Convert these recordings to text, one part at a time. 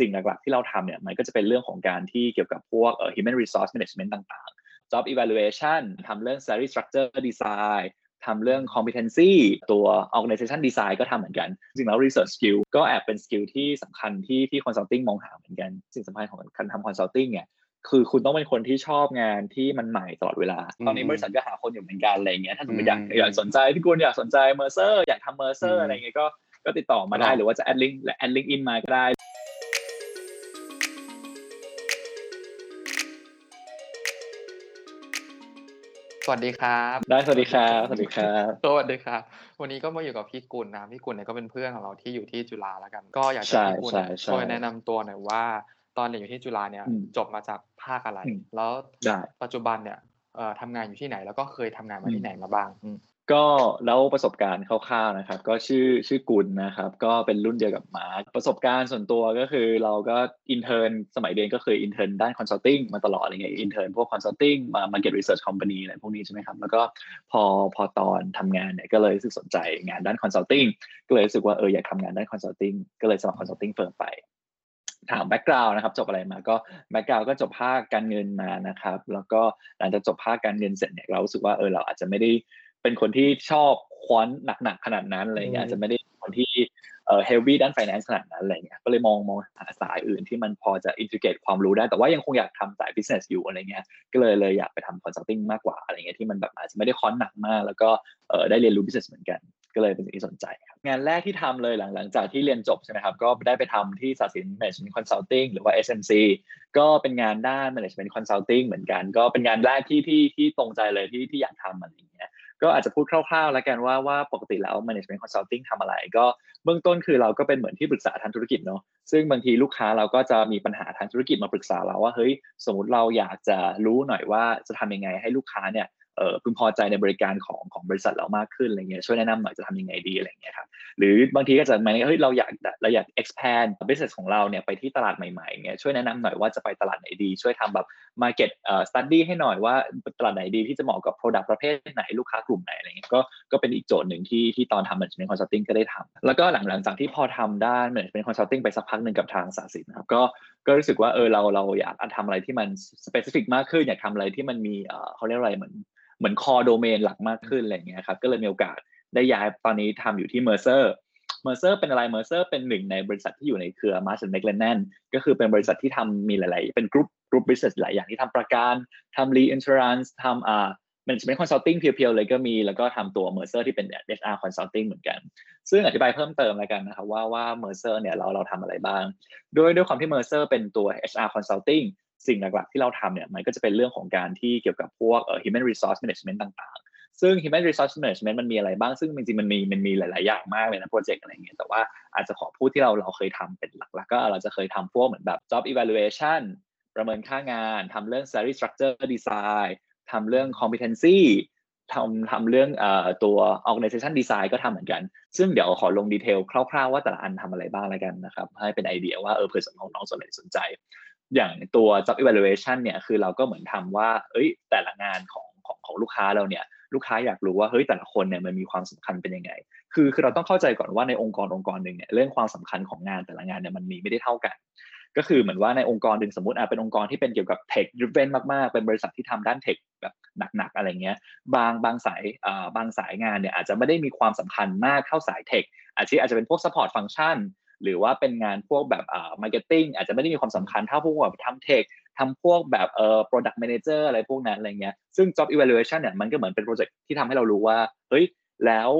สิ่งหลักๆที่เราทำเนี่ยมันก็จะเป็นเรื่องของการที่เกี่ยวกับพวก human resource management ต่างๆ job evaluation ทำเรื่อง salary structure design ทำเรื่อง competency ตัว organization design ก็ทำเหมือนกัน จริงแล้ว research skill ก็แอบเป็น skill ที่สำคัญที่ที่ consulting มองหาเหมือนกัน สิ่งสำคัญของการทำ consulting เนี่ยคือคุณต้องเป็นคนที่ชอบงานที่มันใหม่ตลอดเวลา ตอนนี้บริษัทก็หาคนอยู่เหมือนกันอะไรเงี้ยถ้าสมมติอยากอยากสนใจพี่กุลอยากสนใจ Mercer อยากทำ Mercer อะไรเงี้ยก็ก็ติดต่อมาได้หรือว่าจะแอดลิงก์และแอดลิงก์อินมาก็ได้ วัสดีครับ ได้สวัสดีครับสวัสดีครับสวัสดีครับ วันนี้ก็มาอยู่กับพี่กุลนะพี่กุลเนี่ยก็เป็นเพื่อนของเราที่อยู่ที่จุฬาแล้วกัน ก็อยากจะใช่ให้พี่กุลใช่เนี่ยใช่ช่วยแนะนำตัวหน่อยว่า ตอนเรียนอยู่ที่จุฬาเนี่ยอืมจบมาจากภาคอะไรอืมแล้วได้ปัจจุบันเนี่ยเอ่อทำงานอยู่ที่ไหนแล้วก็เคยทำงานมาอืมที่ไหนมาบ้างอืม ก็แล้วประสบการณ์คร่าวๆนะครับ ก็ชื่อชื่อกุลนะครับ ก็เป็นรุ่นเดียวกับมาร์คประสบการณ์ส่วนตัวก็คือเราก็ intern สมัยเรียนก็เคย intern ด้าน consulting มาตลอดอะไรเงี้ย intern พวก consulting มา market research company อะไรพวกนี้ใช่ไหมครับ แล้วก็พอพอตอนทำงานเนี่ยก็เลยรู้สึกสนใจงานด้าน consulting ก็เลยรู้สึกว่าเอออยากทำงานด้าน consulting ก็เลยสมัคร consulting firm ไปถาม background นะครับจบอะไรมาก็ background ก็จบภาคการเงินมานะครับ แล้วก็หลังจากจบภาคการเงินเสร็จเนี่ยเราสึกว่าเออเราอาจจะไม่ได้ เป็นคนที่ชอบควอนหนักๆขนาดนั้นอะไรเงี้ยอืมอาจจะไม่ได้เป็นคนที่เอ่อ heavy ด้าน finance ขนาดนั้นอะไรเงี้ยก็เลยมองมองหาสายอื่นที่มันพอจะ integrate ความรู้ได้ แต่ว่ายังคงอยากทำสาย business อยู่อะไรเงี้ยก็เลยเลยอยากไปทำ consulting มากกว่าอะไรเงี้ยที่มันแบบอาจจะไม่ได้คอนหนักมาก แล้วก็เออได้เรียนรู้ business เหมือนกันก็เลยเป็นสิ่งที่สนใจครับงานแรกที่ทำเลยหลังหลังจากที่เรียนจบใช่ไหมครับก็ได้ไปทำที่สาสิน Management Consulting หรือว่า SMC ก็เป็นงานด้าน Management Consulting เหมือนกัน ก็เป็นงานแรกที่ที่ที่ตรงใจเลยที่ที่อยากทำอะไรอย่างเงี้ย ก็อาจจะพูดคร่าวๆ แล้วกันว่าว่าปกติแล้ว Management Consulting ทำอะไร ก็เบื้องต้นคือเราก็เป็นเหมือนที่ปรึกษาทางธุรกิจเนาะซึ่งบางทีลูกค้าเราก็จะมีปัญหาทางธุรกิจมาปรึกษาเราว่าเฮ้ยสมมติเราอยากจะรู้หน่อยว่าจะทำยังไงให้ลูกค้าเนี่ย เออพึงพอใจในบริการของของบริษัทเรามากขึ้นอะไรเงี้ยช่วยแนะนำหน่อยจะทำยังไงดีอะไรเงี้ยครับหรือบางทีก็จะหมายถึงเฮ้ยเราอยากเราอยาก expand business ของเราเนี่ยไปที่ตลาดใหม่ๆเงี้ยช่วยแนะนำหน่อยว่าจะไปตลาดไหนดี ช่วยทำแบบ market เอ่อ study ให้หน่อยว่าตลาดไหนดีที่จะเหมาะกับ product ประเภทไหนลูกค้ากลุ่มไหนอะไรเงี้ยก็ก็เป็นอีกโจทย์หนึ่งที่ที่ตอนทำ management consulting ก็ได้ทำแล้วก็หลังหลังจากที่พอทำด้าน management consulting ไปสักพักหนึ่งกับทางสาสินครับก็ก็รู้สึกว่าเออเราเราอยากทำอะไรที่มัน specific มากขึ้นอยากทำอะไรที่มันมีเออเขาเรียกอะไรเหมือน เหมือน core domain หลักมากขึ้นอะไรอย่างเงี้ยครับก็เลยมีโอกาสได้ย้ายตอนนี้ทำอยู่ที่ Mercer Mercer เป็นอะไร Mercer เป็นหนึ่งในบริษัทที่อยู่ในเครือ Marsh McLennan ก็คือเป็นบริษัทที่ทำมีหลาย ๆ เป็น group group business หลายอย่างที่ทำประกันทำ reinsurance ทำอ่า management consulting pure ๆ เลยก็มี แล้วก็ทำตัว Mercer ที่เป็น HR consulting เหมือนกัน ซึ่งอธิบายเพิ่มเติมแล้วกันนะครับว่าว่า Mercer เนี่ยเราเราทำอะไรบ้าง ด้วยด้วยความที่ Mercer เป็นตัว HR consulting สิ่งหลักๆ ที่เราทำเนี่ยมันก็จะเป็นเรื่องของการที่เกี่ยวกับพวกเอ่อ human resource management ต่างๆ ซึ่ง human resource management มันมีอะไรบ้าง ซึ่งจริงๆมันมีมันมีหลาย ๆ อย่างมากเลยนะ project อะไรเงี้ยแต่ว่าอาจจะขอพูดที่เราเราเคยทำเป็นหลักๆ ก็เราจะเคยทำพวกเหมือนแบบ job evaluation ประเมินค่างานทำเรื่อง salary structure design ทำเรื่อง competency ทำทำเรื่องอตัว organization design ก็ทำเหมือนกัน ซึ่งเดี๋ยวขอลงดีเทลคร่าวๆ ว่าแต่ละอันทำอะไรบ้างแล้วกันนะครับ ให้เป็นไอเดียว่าเออเผื่อสำหรับน้องๆสนใจ อย่างตัว job evaluation เนี่ยคือเราก็เหมือนทำว่า เอ้ย แต่ละงานของของของลูกค้าเราเนี่ย ลูกค้าอยากรู้ว่าเฮ้ยแต่ละคนเนี่ยมันมีความสำคัญเป็นยังไง คือคือเราต้องเข้าใจก่อนว่าในองค์กรองค์กรหนึ่งเนี่ยเรื่องความสำคัญของงานแต่ละงานเนี่ยมันมีไม่ได้เท่ากัน ก็คือเหมือนว่าในองค์กรหนึ่งสมมติอาจเป็นองค์กรที่เป็นเกี่ยวกับ tech driven มากๆ เป็นบริษัทที่ทำด้าน tech แบบหนักๆอะไรเงี้ย บางบางสายอ่าบางสายงานเนี่ยอาจจะไม่ได้มีความสำคัญมากเท่าสาย tech อาจจะอาจจะเป็นพวก support function หรือว่าเป็นงานพวกแบบอ่า marketing อาจจะไม่ได้มีความสำคัญเท่าพวกแบบทำ tech ทำพวกแบบเอ่อ product manager อะไรพวกนั้นอะไรเงี้ยซึ่ง job evaluation เนี่ยมันก็เหมือนเป็นโปรเจกต์ที่ทำให้เรารู้ว่าเฮ้ยแล้ว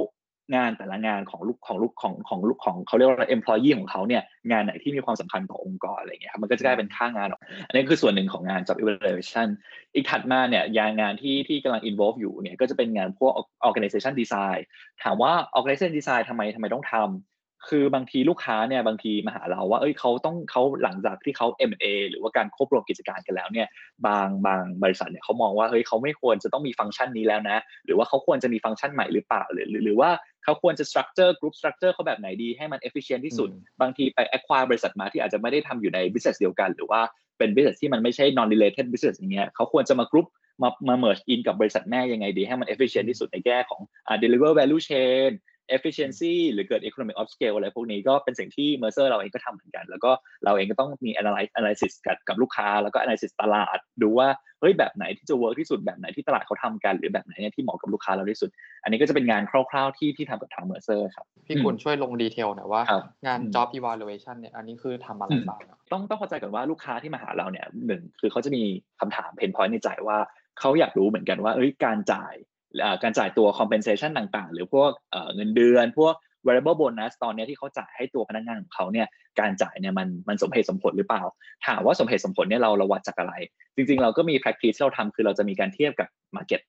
งานแต่ละงานของลูกของลูกของของลูกของเขาเรียกว่า employee ของเขาเนี่ยงานไหนที่มีความสำคัญต่อองค์กรอะไรเงี้ยมันก็จะกลายเป็นค่างานออกอันนี้คือส่วนหนึ่งของงาน job evaluation อีกถัดมาเนี่ยยางงานที่ที่กำลัง involve อยู่เนี่ยก็จะเป็นงานพวก organization design ถามว่า organization design ทำไมทำไมต้องทำ คือบางทีลูกค้าเนี่ยบางทีมาหาเราว่าเอ้ยเขาต้องเขาหลังจากที่เขา M&A หรือว่าการควบรวมกิจการกันแล้วเนี่ยบางบางบริษัทเนี่ยเขามองว่าเฮ้ยเขาไม่ควรจะต้องมีฟังก์ชันนี้แล้วนะ หรือว่าเขาควรจะมีฟังก์ชันใหม่หรือเปล่าหรือหรือหรือว่าเขาควรจะ structure group structure เขาแบบไหนดีให้มัน efficient ที่สุด บางทีไป acquire บริษัทมาที่อาจจะไม่ได้ทำอยู่ใน business เดียวกัน หรือว่าเป็น business ที่มันไม่ใช่ non related business อย่างเงี้ยเขาควรจะมา group มามา merge in กับบริษัทแม่ยังไงดีให้มัน efficient ที่สุดในแง่ของอ่า deliver value chain efficiency หรือเกิด economic of scale อะไรพวกนี้ก็เป็นสิ่งที่ Mercer เราเองก็ทำเหมือนกัน แล้วก็เราเองก็ต้องมี analyze analysis กับกับลูกค้า แล้วก็ analysis ตลาด ดูว่าเฮ้ยแบบไหนที่จะ work ที่สุดแบบไหนที่ตลาดเขาทำกัน หรือแบบไหนเนี่ยที่เหมาะกับลูกค้าเราที่สุด อันนี้ก็จะเป็นงานคร่าวๆที่ที่ทำกับทาง Mercer ครับ พี่กุลช่วยลงดีเทลหน่อยว่าครับงานอืม job evaluation เนี่ยอันนี้คือทำอะไรบ้างอะต้องต้องเข้าใจก่อนว่าลูกค้าที่มาหาเราเนี่ยหนึ่งคือเขาจะมีคำถามเพนพอยต์ในใจว่าเขาอยากรู้เหมือนกันว่าเอ้ยการจ่ายเอ่อ การจ่ายตัว compensation ต่างๆ หรือพวกเงินเดือน พวก variable bonus ตอนนี้ที่เขาจ่ายให้ตัวพนักงานของเขาเนี่ยการจ่ายเนี่ยมันมันสมเหตุสมผลหรือเปล่า ถามว่าสมเหตุสมผลเนี่ยเราเราวัดจากอะไร จริงๆ เราก็มี practice ที่เราทำคือเราจะมีการเทียบกับ market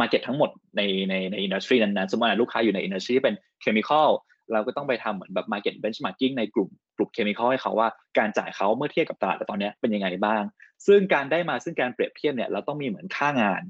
market ทั้งหมดในในใน industry นั้นๆสมมติว่าลูกค้าอยู่ใน industry ที่เป็น chemical เราก็ต้องไปทำเหมือนแบบ market benchmarking ในกลุ่มกลุ่ม chemical ให้เขาว่าการจ่ายเขาเมื่อเทียบกับตลาดตอนนี้เป็นยังไงบ้าง ซึ่งการได้มาซึ่งการเปรียบเทียบเนี่ยเราต้องมีเหมือนค่างาน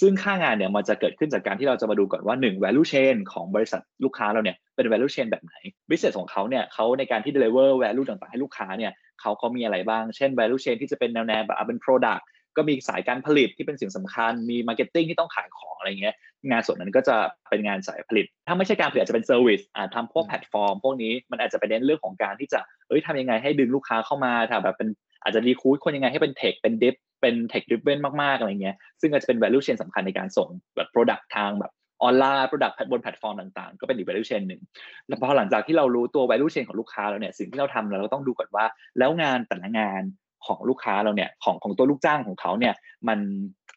ซึ่งค่างานเนี่ยมันจะเกิดขึ้นจากการที่เราจะมาดูก่อนว่า 1 value chain ของบริษัทลูกค้าเราเนี่ยเป็น value chain แบบไหน business ของเขาเนี่ยเขาในการที่ deliver value ต่างๆ ให้ลูกค้าเนี่ยเขาเขามีอะไรบ้าง เช่น value chain ที่จะเป็นแนวๆแบบอะเป็น product ก็มีสายการผลิตที่เป็นสิ่งสำคัญ มี marketing ที่ต้องขายของอะไรเงี้ย งานส่วนนั้นก็จะเป็นงานสายผลิต ถ้าไม่ใช่การผลิตอาจจะเป็น service อ่าทำพวกแพลตฟอร์ม พวกนี้มันอาจจะไปเน้นเรื่องของการที่จะ เอ้ยทำยังไงให้ดึงลูกค้าเข้ามาถ้าแบบเป็นอาจจะ recruit คนยังไงให้เป็น tech เป็น driv- เป็น tech driven มากๆอะไรเงี้ยซึ่งอาจจะเป็น value chain สำคัญในการส่งแบบ product ทางแบบออนไลน์ product บนแพลตฟอร์มต่างๆ ก็เป็นอีก value chain หนึ่งแล้วพอหลังจากที่เรารู้ตัว value chain ของลูกค้าแล้วเนี่ยสิ่งที่เราทำเราก็ต้องดูก่อนว่า แล้วงานแต่ละงานของลูกค้าเราเนี่ยของของตัวลูกจ้างของเขาเนี่ยมัน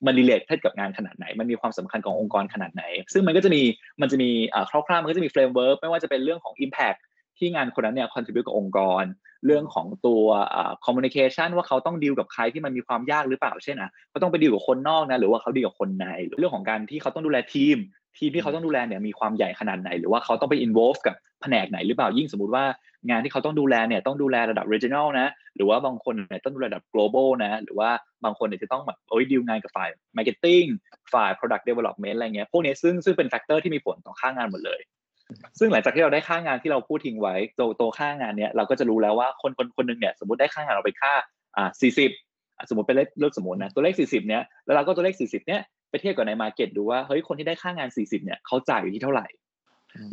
มัน relate กับงานขนาดไหน มันมีความสำคัญขององค์กรขนาดไหน ซึ่งมันก็จะมีมันจะมีอ่าคร่าวๆมันก็จะมี framework ไม่ว่าจะเป็นเรื่องของ impact ที่งานคนนั้นเนี่ย contribute กับองค์กร เรื่องของตัวอ่า communication ว่าเขาต้องดีลกับใครที่มันมีความยากหรือเปล่าเช่นอะเขาต้องไปดีลกับคนนอกนะหรือว่าเขาดีลกับคนในหรือเรื่องของการที่เขาต้องดูแลทีมทีมที่เขาต้องดูแลเนี่ยมีความใหญ่ขนาดไหน หรือว่าเขาต้องไป involve กับแผนกไหนหรือเปล่ายิ่งสมมติว่างานที่เขาต้องดูแลเนี่ยต้องดูแลระดับ regional นะ หรือว่าบางคนเนี่ยต้องดูแลระดับ global นะ หรือว่าบางคนเนี่ยจะต้องแบบโอ้ยดีลงานกับฝ่าย marketing ฝ่าย product development อะไรเงี้ยพวกนี้ซึ่งซึ่งเป็น factor ที่มีผลต่อค่างานหมดเลย ซึ่งหลังจากที่เราได้ค่างานที่เราพูดทิ้งไว้ตัวตัวค่างานเนี้ยเราก็จะรู้แล้วว่าคนคนคนหนึงเนี่ยสมมติได้ค่างานเราไปค่าอ่าสี่สิบสมมติเป็นเลขเลขสมมตินะตัวเลขสี่สิบเนี้ยแล้วเราก็ตัวเลขสี่สิบเนี้ยไปเทียบกับในมาร์เก็ตดูว่าเฮ้ยคนที่ได้ค่างานสี่สิบเนี่ยเขาจ่ายอยู่ที่เท่าไหร่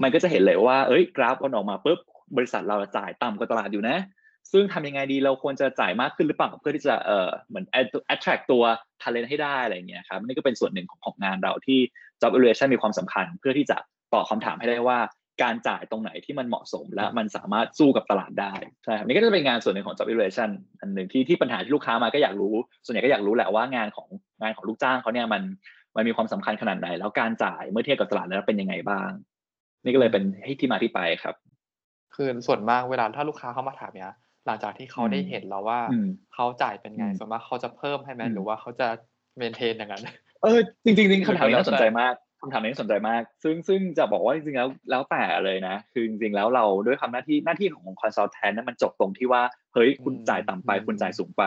มันก็จะเห็นเลยว่าเอ้ยกราฟมันออกมาปุ๊บบริษัทเราจ่ายต่ำกว่าตลาดอยู่นะ ซึ่งทำยังไงดีเราควรจะจ่ายมากขึ้นหรือเปล่าเพื่อที่จะเอ่อเหมือน attract ตัว talent ให้ได้อะไรอย่างเงี้ยครับนี่ก็เป็นส่วนหนึ่งของของงานเราที่ job evaluation มีความสำคัญเพื่อที่จะ ตอบคำถามให้ได้ว่าการจ่ายตรงไหนที่มันเหมาะสม และมันสามารถสู้กับตลาดได้ใช่ครับนี่ก็จะเป็นงานส่วนหนึ่งของ job evaluation อันหนึ่งที่ที่ปัญหาที่ลูกค้ามาก็อยากรู้ ส่วนใหญ่ก็อยากรู้แหละว่างานของงานของลูกจ้างเขาเนี่ยมันมันมีความสำคัญขนาดไหน แล้วการจ่ายเมื่อเทียบกับตลาดแล้วเป็นยังไงบ้าง นี่ก็เลยเป็นให้ที่มาที่ไปครับ คือส่วนมากเวลาถ้าลูกค้าเข้ามาถามเนี้ยหลังจากที่เขาอืมได้เห็นแล้วว่าอืมเขาจ่ายเป็นไงอืมส่วนมากเขาจะเพิ่มให้ไหมอืมหรือว่าเขาจะเมนเทนอย่างนั้นเออจริงๆจริงๆคำถามนี้แล้วน่าสนใจมาก คำถามนี้น่าสนใจมาก ซึ่งซึ่งจะบอกว่าจริงๆแล้วแล้วแต่เลยนะ คือจริงๆแล้วเราด้วยคำหน้าที่หน้าที่ของคอนซัลแทนนั้นมันจบตรงที่ว่าเฮ้ยคุณอืมจ่ายต่ำไปอืมคุณจ่ายสูงไป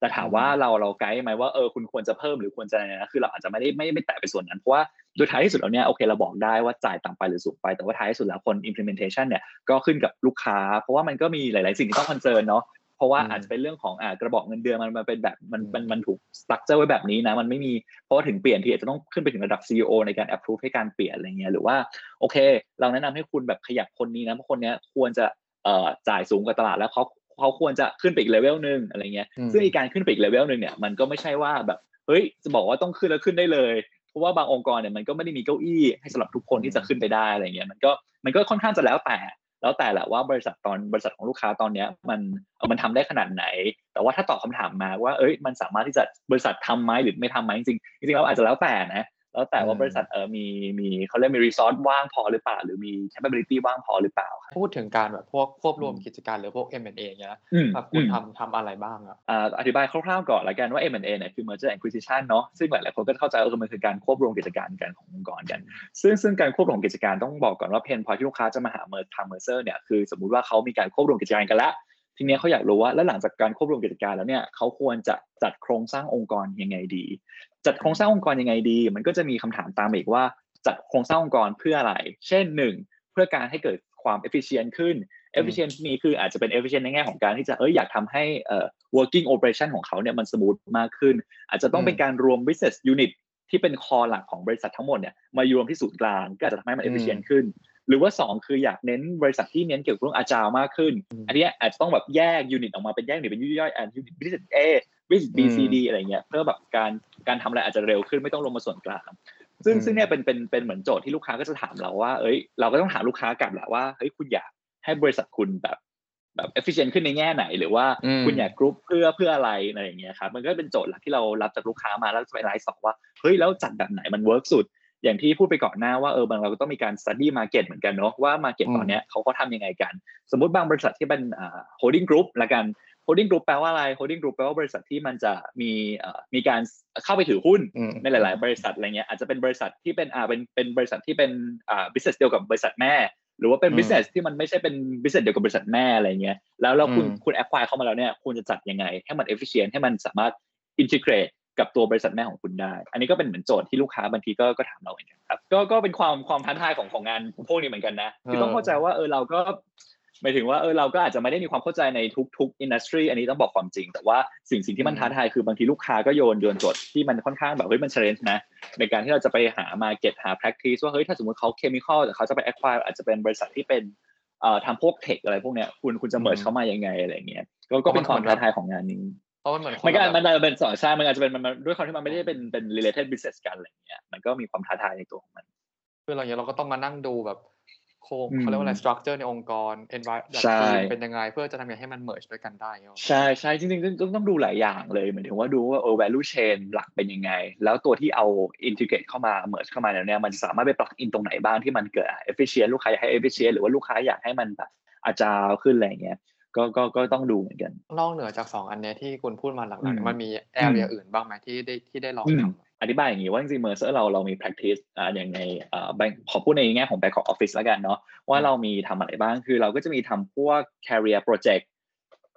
แต่ถามว่าเราเราไกด์ไหมว่าเออคุณควรจะเพิ่มหรือควรจะอะไรนะคือเราอาจจะไม่ได้ไม่ไม่แตะไปส่วนนั้นเพราะว่าโดยท้ายที่สุดแล้วเนี่ยโอเคเราบอกได้ว่าจ่ายต่ำไปหรือสูงไปแต่ว่าท้ายที่สุดแล้วคน implementation เนี่ยก็ขึ้นกับลูกค้า เพราะว่ามันก็มีหลาย ๆ สิ่งที่ต้อง concern เนาะเพ ราะว่าอืมอาจจะเป็นเรื่องของอ่ากระบอกเงินเดือนมันมันเป็นแบบมันอืมมันมันถูก structure ไว้แบบนี้นะมันไม่มีเพราะว่าถึงเปลี่ยนทีอาจจะต้องขึ้นไปถึงระดับ CEO ในการ approve ให้การเปลี่ยนอะไรเงี้ยหรือว่าโอเค เราแนะนำให้คุณแบบขยับคนนี้นะเพราะคนเนี้ยควรจะเอ่อจ่ายสูงกว่าตลาดแล้วเขาเขาควรจะขึ้นไปอีกเลเวลหนึ่งอะไรเงี้ยอืมซึ่งอีกการขึ้นไปอีกเลเวลหนึ่งเนี่ยมันก็ไม่ใช่ว่าแบบเฮ้ยจะบอกว่าต้องขึ้นแล้วขึ้นได้เลยเพราะว่าบางองค์กรเนี่ยมันก็ไม่ได้มีเก้าอี้ให้สำหรับทุกคนที่จะขึ้นไปได้อะไรเงี้ยมันก็มันก็ค่อนข้างจะแล้วแต่ แล้วแต่แหละว่าบริษัทตอนบริษัทของลูกค้าตอนเนี้ยมันเออมันทำได้ขนาดไหน แต่ว่าถ้าตอบคำถามมาว่าเอ้ยมันสามารถที่จะบริษัททำไหมหรือไม่ทำไหมจริงจริงแล้วอาจจะแล้วแต่นะ แล้วแต่ว่าอืมบริษัทเออมีมีเขาเรียกมี resource ว่างพอหรือเปล่า หรือมี capability ว่างพอหรือเปล่าครับพูดถึงการแบบพวกควบรวมอืมกิจการหรือพวก M&A เงี้ยอืมแบบคุณอืมทำทำอะไรบ้างอะอ่าอธิบายคร่าวๆก่อนละกันว่า M&A เนี่ยคือ merger acquisition เนาะซึ่งหลายๆคนก็เข้าใจว่ามันคือการควบรวมกิจการกันขององค์กรกัน ซึ่งซึ่งการควบรวมกิจการต้องบอกก่อนว่า pain point ที่ลูกค้าจะมาหา Mer ทาง Mercer เนี่ยคือสมมุติว่าเขามีการควบรวมกิจการกันแล้ว ทีเนี้ยเขาอยากรู้ว่าแล้วหลังจากการควบรวมกิจการแล้วเนี่ยเขาควรจะจัดโครงสร้างองค์กรยังไงดี จัดโครงสร้างองค์กรยังไงดี มันก็จะมีคำถามตามมาอีกว่าจัดโครงสร้างองค์กรเพื่ออะไร เช่นหนึ่งเพื่อการให้เกิดความ efficient ขึ้น efficient นี้คืออาจจะเป็น efficient ในแง่ของการที่จะเอ้ยอยากทำให้เอ่อ working operation ของเขาเนี่ยมัน smooth มากขึ้น อาจจะต้องเป็นการรวม business unit ที่เป็น core หลักของบริษัททั้งหมดเนี่ยมารวมที่ศูนย์กลางก็อาจจะทำให้มันอืม efficient ขึ้น หรือว่าสองคืออยากเน้นบริษัทที่เน้นเกี่ยวกับเรื่อง agile มากขึ้น อันนี้อาจจะต้องแบบแยก unit ออกมาเป็นแยกหนึ่งเป็นย่อยๆอัน unit biz A biz B C D อะไรเงี้ยเพื่อแบบการการทำอะไรอาจจะเร็วขึ้นไม่ต้องลงมาส่วนกลางซึ่งซึ่งเนี่ยเป็นเป็นเป็นเหมือนโจทย์ที่ลูกค้าก็จะถามเราว่าเอ้ยเราก็ต้องถามลูกค้ากลับแหละว่าเฮ้ยคุณอยากให้บริษัทคุณแบบแบบ efficient ขึ้นในแง่ไหน หรือว่าคุณอยากกรุ๊ปเพื่อเพื่ออะไรอะไรอย่างเงี้ยครับมันก็เป็นโจทย์หลักที่เรารับจากลูกค้ามาแล้วจะไป resolve ว่าเฮ้ยแล้วจัดแบบไหนมัน work สุด อย่างที่พูดไปก่อนหน้าว่าเออบางเราก็ต้องมีการ study market เหมือนกันเนาะว่า market ตอนเนี้ยเขาเขาทำยังไงกัน สมมติบางบริษัทที่เป็นอ่า holding group ละกัน holding group แปลว่าอะไร holding group แปลว่าบริษัทที่มันจะมีเอ่อมีการเข้าไปถือหุ้นในหลาย ๆ บริษัทอะไรเงี้ยอาจจะเป็นบริษัทที่เป็นอ่าเป็นเป็นบริษัทที่เป็นอ่า business เดียวกับบริษัทแม่ หรือว่าเป็น business ที่มันไม่ใช่เป็น business เดียวกับบริษัทแม่อะไรเงี้ยแล้วเราคุณคุณ acquire เข้ามาแล้วเนี่ยคุณจะจัดยังไง ให้มัน efficient ให้มันสามารถ integrate กับตัวบริษัทแม่ของคุณได้ อันนี้ก็เป็นเหมือนโจทย์ที่ลูกค้าบางทีก็ก็ถามเราเหมือนกันครับ ก็ก็เป็นความความท้าทายของของงานพวกนี้เหมือนกันนะคือต้องเข้าใจว่าเออเราก็หมายถึงว่าเออเราก็อาจจะไม่ได้มีความเข้าใจในทุกๆ industry อันนี้ต้องบอกความจริง แต่ว่าสิ่งสิ่งที่มันท้าทายคือบางทีลูกค้าก็โยนโยนโจทย์ที่มันค่อนข้างแบบเฮ้ยมัน challenge นะ ในการที่เราจะไปหา market หา practice ว่าเฮ้ยถ้าสมมติเขา chemical แต่เขาจะไป acquire อาจจะเป็นบริษัทที่เป็นเอ่อทำพวก tech อะไรพวกเนี้ยคุณคุณจะ merge เข้ามายังไงอะไรเงี้ยก็ก็เป็นความท้าทายของงานนี้ เพราะมันเหมือนมันก็มันเป็นสอนใช่มันอาจจะเป็นมันด้วยความที่มันไม่ได้เป็นเป็น related business กันอะไรเงี้ยมันก็มีความท้าทายในตัวของมันคือเราเนี้ยเราก็ต้องมานั่งดูแบบโครงเขาเรียกว่าอะไร structure ในองค์กร environment ใช่เป็นยังไงเพื่อจะทำยังไงให้มัน merge ด้วยกันได้ใช่ใช่จริงๆต้องต้องดูหลายอย่างเลยหมายถึงว่าดูว่าเออ value chain หลักเป็นยังไง แล้วตัวที่เอา integrate เข้ามา merge เข้ามาแล้วเนี่ยมันสามารถไป plug in ตรงไหนบ้างที่มันเกิด efficient ลูกค้าอยากให้ efficient หรือว่าลูกค้าอยากให้มันแบบอาจารขึ้นอะไรเงี้ย ก็ก็ก็ต้องดูเหมือนกัน นอกเหนือจากสองอันเนี้ยที่คุณพูดมาหลัอืกมๆมันมี area อื่นบ้างไหมที่ได้ที่ได้ลองอืมทำอธิบายอย่างนี้ว่าจริงๆ Mercer เราเรามี practice อ่าอย่างในอ่า bank ขอพูดในแง่ของ back office แล้วกันเนาะว่าเรามีทำอะไรบ้างคือเราก็จะมีทำพวก career project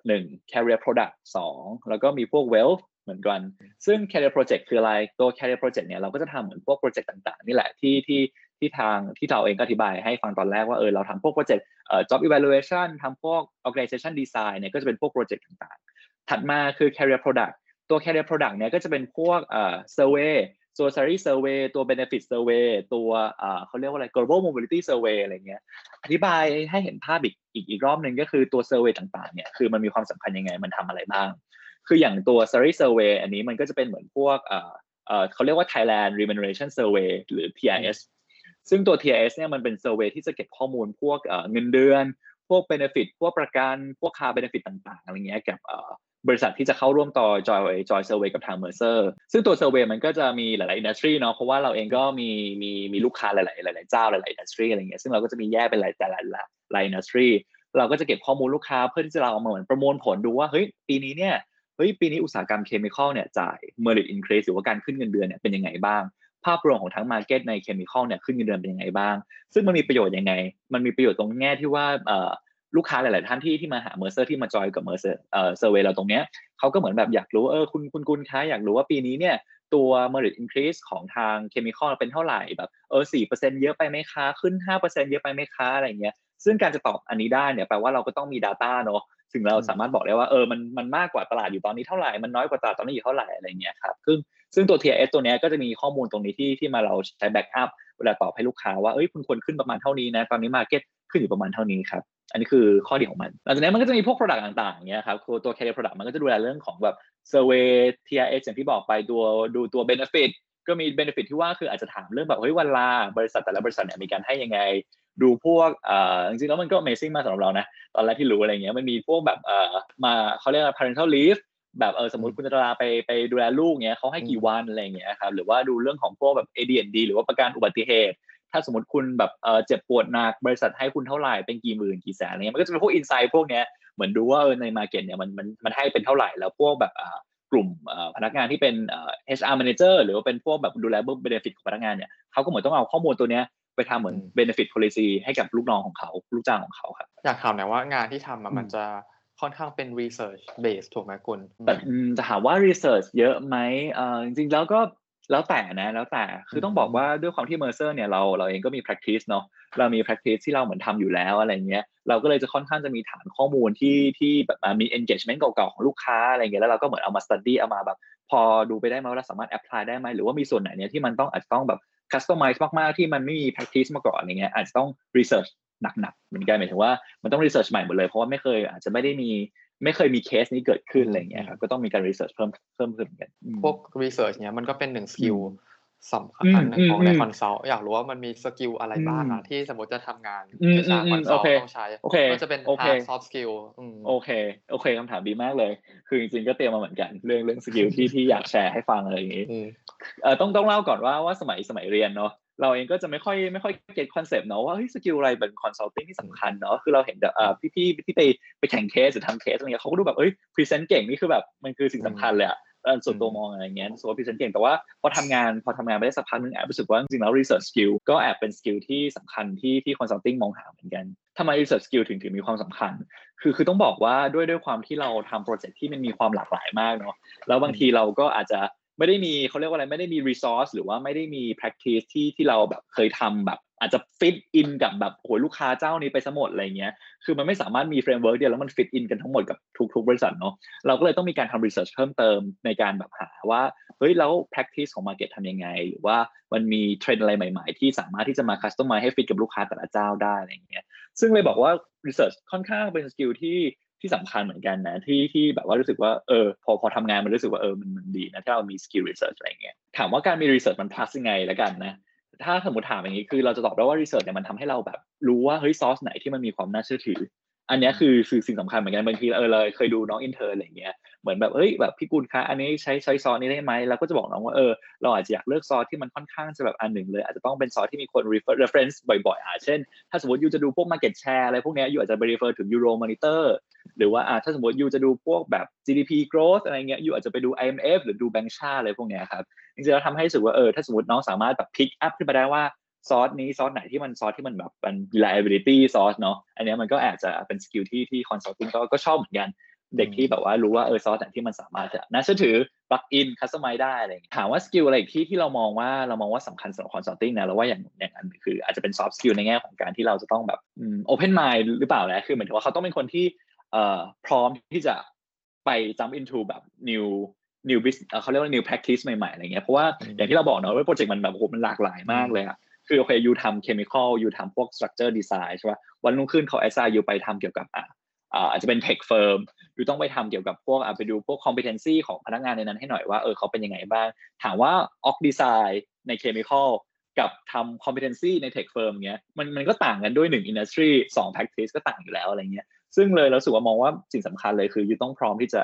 หนึ่ง career product สองแล้วก็มีพวก wealth เหมือนกัน ซึ่ง career project คืออะไรตัว career project เนี่ยเราก็จะทำเหมือนพวกโปรเจกต์ต่างๆ นี่แหละที่ที่ ที่ทางที่เราเองก็อธิบายให้ฟังตอนแรกว่าเออเราทำพวกโปรเจกต์เอ่อ job evaluation ทำพวก organization design เนี่ยก็จะเป็นพวกโปรเจกต์ต่างๆ ถัดมาคือ career product ตัว career product เนี่ยก็จะเป็นพวกเอ่อ survey ตัว salary survey ตัว benefit survey ตัวเขาเรียกว่าอะไร global mobility survey อะไรเงี้ย อธิบายให้เห็นภาพอีกอีกอีกรอบหนึ่งก็คือตัว survey ต่างๆ เนี่ย คือมันมีความสำคัญยังไง มันทำอะไรบ้าง คืออย่างตัว salary survey อันนี้มันก็จะเป็นเหมือนพวกเอ่อเอ่อเขาเรียกว่า Thailand Remuneration Survey หรือ TIS ซึ่งตัว TIS เนี่ยมันเป็น survey ที่จะเก็บข้อมูลพวกเงินเดือน พวก benefit พวกประกันพวกค่า benefit ต่างๆอะไรเงี้ยกับบริษัทที่จะเข้าร่วมต่อ Joy Joy Survey กับทาง Mercer ซึ่งตัว Survey มันก็จะมีหลายๆ industry เนาะเพราะว่าเราเองก็มีมีมีลูกค้าหลายๆหลายๆเจ้าหลายๆ industry อะไรเงี้ยซึ่งเราก็จะมีแยกเป็นหลายแต่ละหลาย industry เราก็จะเก็บข้อมูลลูกค้าเพื่อที่จะเราเอามาเหมือนประมวลผลดูว่าเฮ้ยปีนี้เนี่ยเฮ้ยปีนี้อุตสาหกรรมเคมีคอลเนี่ยจ่าย merit increase หรือว่าการขึ้นเงินเดือนเนี่ยเป็นยังไงบ้าง ภาพรวมของทั้ง market ใน chemical เนี่ยขึ้นเงินเดือนเป็นยังไงบ้าง ซึ่งมันมีประโยชน์ยังไง มันมีประโยชน์ตรงแง่ที่ว่าลูกค้าหลาย ๆ ท่านที่ที่มาหา Mercer ที่มา join กับ Mercer survey เราตรงเนี้ยเขาก็เหมือนแบบอยากรู้เออคุณคุณกุลคะอยากรู้ว่าปีนี้เนี่ยตัว merit increase ของทาง chemical เป็นเท่าไหร่แบบเออสี่เปอร์เซ็นเยอะไปไหมคะขึ้นห้าเปอร์เซ็นเยอะไปไหมคะอะไรเงี้ยซึ่งการจะตอบอันนี้ได้เนี่ยแปลว่าเราก็ต้องมี Data เนอะถึงเราสามารถบอกได้ว่าเออมันมันมากกว่าตลาดอยู่ตอนนี้เท่าไหร่มันน้อยกว่าตลาดตอนนี้อยู่เท่าไหร่อะไรเงี้ยครับซึ่ง ซึ่งตัว TRS ตัวนี้ก็จะมีข้อมูลตรงนี้ที่ที่มาเราใช้ backup เวลาตอบให้ลูกค้าว่าเอ้ยคุณควรขึ้นประมาณเท่านี้นะ ตอนนี้ market ขึ้นอยู่ประมาณเท่านี้ครับ อันนี้คือข้อดีของมัน หลังจากนี้มันก็จะมีพวก product ต่างๆเงี้ยครับตัว career product มันก็จะดูแลเรื่องของแบบ survey TRS อย่างที่บอกไปตัวดูตัว benefit ก็มี benefit ที่ว่าคืออาจจะถามเรื่องแบบเฮ้ยวันลาบริษัทแต่ละบริษัทเนี่ยมีการให้ยังไง ดูพวกเอ่อจริงๆแล้วมันก็ amazing มากสำหรับเรานะตอนแรกที่รู้อะไรเงี้ยมันมีพวกแบบเอ่อมาเขาเรียกว่า parental leave แบบเออสมมติคุณจะลาไปไปดูแลลูกเงี้ยเขาให้กี่วันอะไรเงี้ยครับหรือว่าดูเรื่องของพวกแบบ AD&D หรือว่าประกันอุบัติเหตุ ถ้าสมมติคุณแบบเออเจ็บปวดหนักบริษัทให้คุณเท่าไหร่เป็นกี่หมื่นกี่แสนอะไรเงี้ยมันก็จะเป็นพวกอินไซต์พวกเนี้ยเหมือนดูว่าเออในมาเก็ตเนี่ยมันมันมันให้เป็นเท่าไหร่แล้วพวกแบบอ่ากลุ่มเอ่อพนักงานที่เป็นเอ่อ HR manager หรือว่าเป็นพวกแบบดูแลเบนฟิตของพนักงานเนี่ยเขาก็เหมือนต้องเอาข้อมูลตัวเนี้ยไปทำเหมือน benefit policy ให้กับลูกน้องของเขาลูกจ้างของเขาครับอยากถามหน่อยว่างานที่ทำอะอืมมันจะ ค่อนข้างเป็น research base ถูกไหมคุณแต่อืมจะถามว่า research เยอะไหมเอ่อจริงๆแล้วก็แล้วแต่นะแล้วแต่คือต้องบอกว่าด้วยความที่ Mercer เนี่ยเราเราเองก็มี practice เนาะเรามี practice ที่เราเหมือนทำอยู่แล้วอะไรเงี้ยเราก็เลยจะค่อนข้างจะมีฐานข้อมูลที่ที่แบบอ่ามี engagement เก่าๆของลูกค้าอะไรเงี้ยแล้วเราก็เหมือนเอามา study เอามาแบบ พอดูไปได้ไหมว่าเราสามารถ apply ได้ไหมหรือว่ามีส่วนไหนเนี่ยที่มันต้องอาจจะต้องแบบ customize มากๆที่มันไม่มี practice มาก่อนอย่างเงี้ยอาจจะต้อง research หนักๆเหมือนกันหมายถึงว่ามันต้อง research ใหม่หมดเลยเพราะว่าไม่เคยอาจจะไม่ได้มีไม่เคยมีเคสนี้เกิดขึ้นอะไรเงี้ยครับก็ต้องมีการ research เพิ่มเพิ่มขึ้นเหมือนกันพวก research เนี้ยมันก็เป็นหนึ่ง skill สำคัญหนึ่งของใน consult อยากรู้ว่ามันมี skill อะไรบ้างอะที่สมมติจะทำงานวิชา consult ต้องใช้ก็จะเป็น hard soft skill โอเคโอเคคำถามดีมากเลย คือจริงๆก็เตรียมมาเหมือนกัน เรื่องเรื่อง skill ที่ที่อยากแชร์ให้ฟังอะไรอย่างนี้เออต้องต้องเล่าก่อนว่าว่าสมัยสมัยเรียนเนาะ เราเองก็จะไม่ค่อยไม่ค่อย get concept เนาะว่าเฮ้ย skill อะไรเป็น consulting ที่สำคัญเนาะคือเราเห็นแบบอ่พี่ที่ไปไปแข่งเคสหรือทำเคสอะไรเงี้ยเขาก็ดูแบบเอ้ย present เก่งนี่คือแบบมันคือสิ่งสำคัญเลยอะส่วนตัวมองอะไรเงี้ยส่วน present เก่งแต่ว่าพอทำงานพอทำงานไปได้สักพักนึงแอบรู้สึกว่าจริงแล้ว research skill ก็แอบเป็น skill ที่สำคัญที่ที่ consulting มองหาเหมือนกันทำไม research skill ถึงถึงมีความสำคัญ คือคือต้องบอกว่าด้วยด้วยความที่เราทำโปรเจกต์ที่มันมีความหลากหลายมากเนาะแล้วบางทีเราก็อาจจะ ไม่ได้มีเขาเรียกว่าอะไรไม่ได้มี resource หรือว่าไม่ได้มี practice ที่ที่เราแบบเคยทำแบบ อาจจะ fit in กับแบบโหลูกค้าเจ้านี้ไปสมดอะไรเงี้ยคือมันไม่สามารถมี framework เดียวแล้วมัน fit in กันทั้งหมดกับทุกๆบริษัทเนาะเราก็เลยต้องมีการทำ research เพิ่มเติมในการแบบหาว่าเฮ้ยแล้ว practice ของ market ทำยังไง หรือว่ามันมีเทรนด์อะไรใหม่ๆ ที่สามารถที่จะมา customize ให้ fit กับลูกค้าแต่ละเจ้าได้อะไรเงี้ยซึ่งเลยบอกว่า research ค่อนข้างเป็น skill ที่ ที่สำคัญเหมือนกันนะที่ที่แบบว่ารู้สึกว่าเออพอพอทำงานมันรู้สึกว่าเออมันมันดีนะถ้าเรามี skill research อะไรเงี้ยถามว่าการมี research มัน plus ยังไงแล้วกันนะถ้าสมมติถามอย่างนี้คือเราจะตอบได้ว่า research เนี่ยมันทำให้เราแบบรู้ว่าเฮ้ยซอสไหนที่มันมีความน่าเชื่อถือ อันนี้คือคือสิ่งสำคัญเหมือนกันบางทีเออเราเคยดูน้อง intern อะไรเงี้ยเหมือนแบบเอ้ยแบบพี่กุลคะอันนี้ใช้ใช้ซอสนี้ได้ไหมเราก็จะบอกน้องว่าเออเราอาจจะอยากเลือกซอสที่มันค่อนข้างจะแบบอันหนึ่งเลย อาจจะต้องเป็นซอสที่มีคน refer reference บ่อยๆอะเช่น ถ้าสมมติ you จะดูพวก market share อะไรพวกนี้ you อาจจะไป refer ถึง Euromonitor หรือว่าอ่าถ้าสมมติ you จะดูพวกแบบ GDP growth อะไรเงี้ย you อาจจะไปดู IMF หรือดูแบงก์ชาติอะไรพวกนี้ครับจริงๆแล้วทำให้รู้สึกว่าเออถ้าสมมติน้องสามารถแบบ pick up ขึ้นมาได้ว่า source นี้ source ไหนที่มัน source ที่มันแบบเป็น reliability ซอสเนาะอันนี้มันก็อาจจะเป็น skill ที่ที่ consulting ก็ก็ชอบเหมือนกัน เด็กที่แบบว่ารู้ว่าเออซอสไหนที่มันสามารถจะน่าเชื่อถือ plug in customize ได้อะไรอย่างเงี้ยถามว่า skill อะไรอีกที่ที่เรามองว่าเรามองว่าสำคัญสำหรับ consulting นะเราว่าอย่างอย่างอันคืออาจจะเป็น soft skill ในแง่ของการที่เราจะต้องแบบ open mind หรือเปล่านะคือเหมือนว่าเขาต้องเป็นคนที่ เอ่อพร้อมที่จะไป jump into แบบ new new business เขาเรียกว่า new practice ใหม่ๆอะไรเงี้ยเพราะว่าอย่างที่เราบอกเนาะว่าโปรเจกต์มันแบบโอ้โหมันหลากหลายมากเลยอะคือโอเค you ทำ chemical you ทำพวก structure design ใช่ป่ะวันรุ่งขึ้นเขาแอสไซยูไปทำเกี่ยวกับอ่าอาจจะเป็น tech firm you ต้องไปทำเกี่ยวกับพวกอ่าไปดูพวก compensate ของพนักงานในนั้นให้หน่อยว่าเออเขาเป็นยังไงบ้าง ถามว่า org design ใน chemical กับทำ compensate ใน tech firm เงี้ยมันมันก็ต่างกันด้วยหนึ่ง industry สอง practice ก็ต่างอยู่แล้วอะไรเงี้ย ซึ่งเลยเราสึกว่ามองว่าสิ่งสำคัญเลยคือ you ต้องพร้อมที่จะ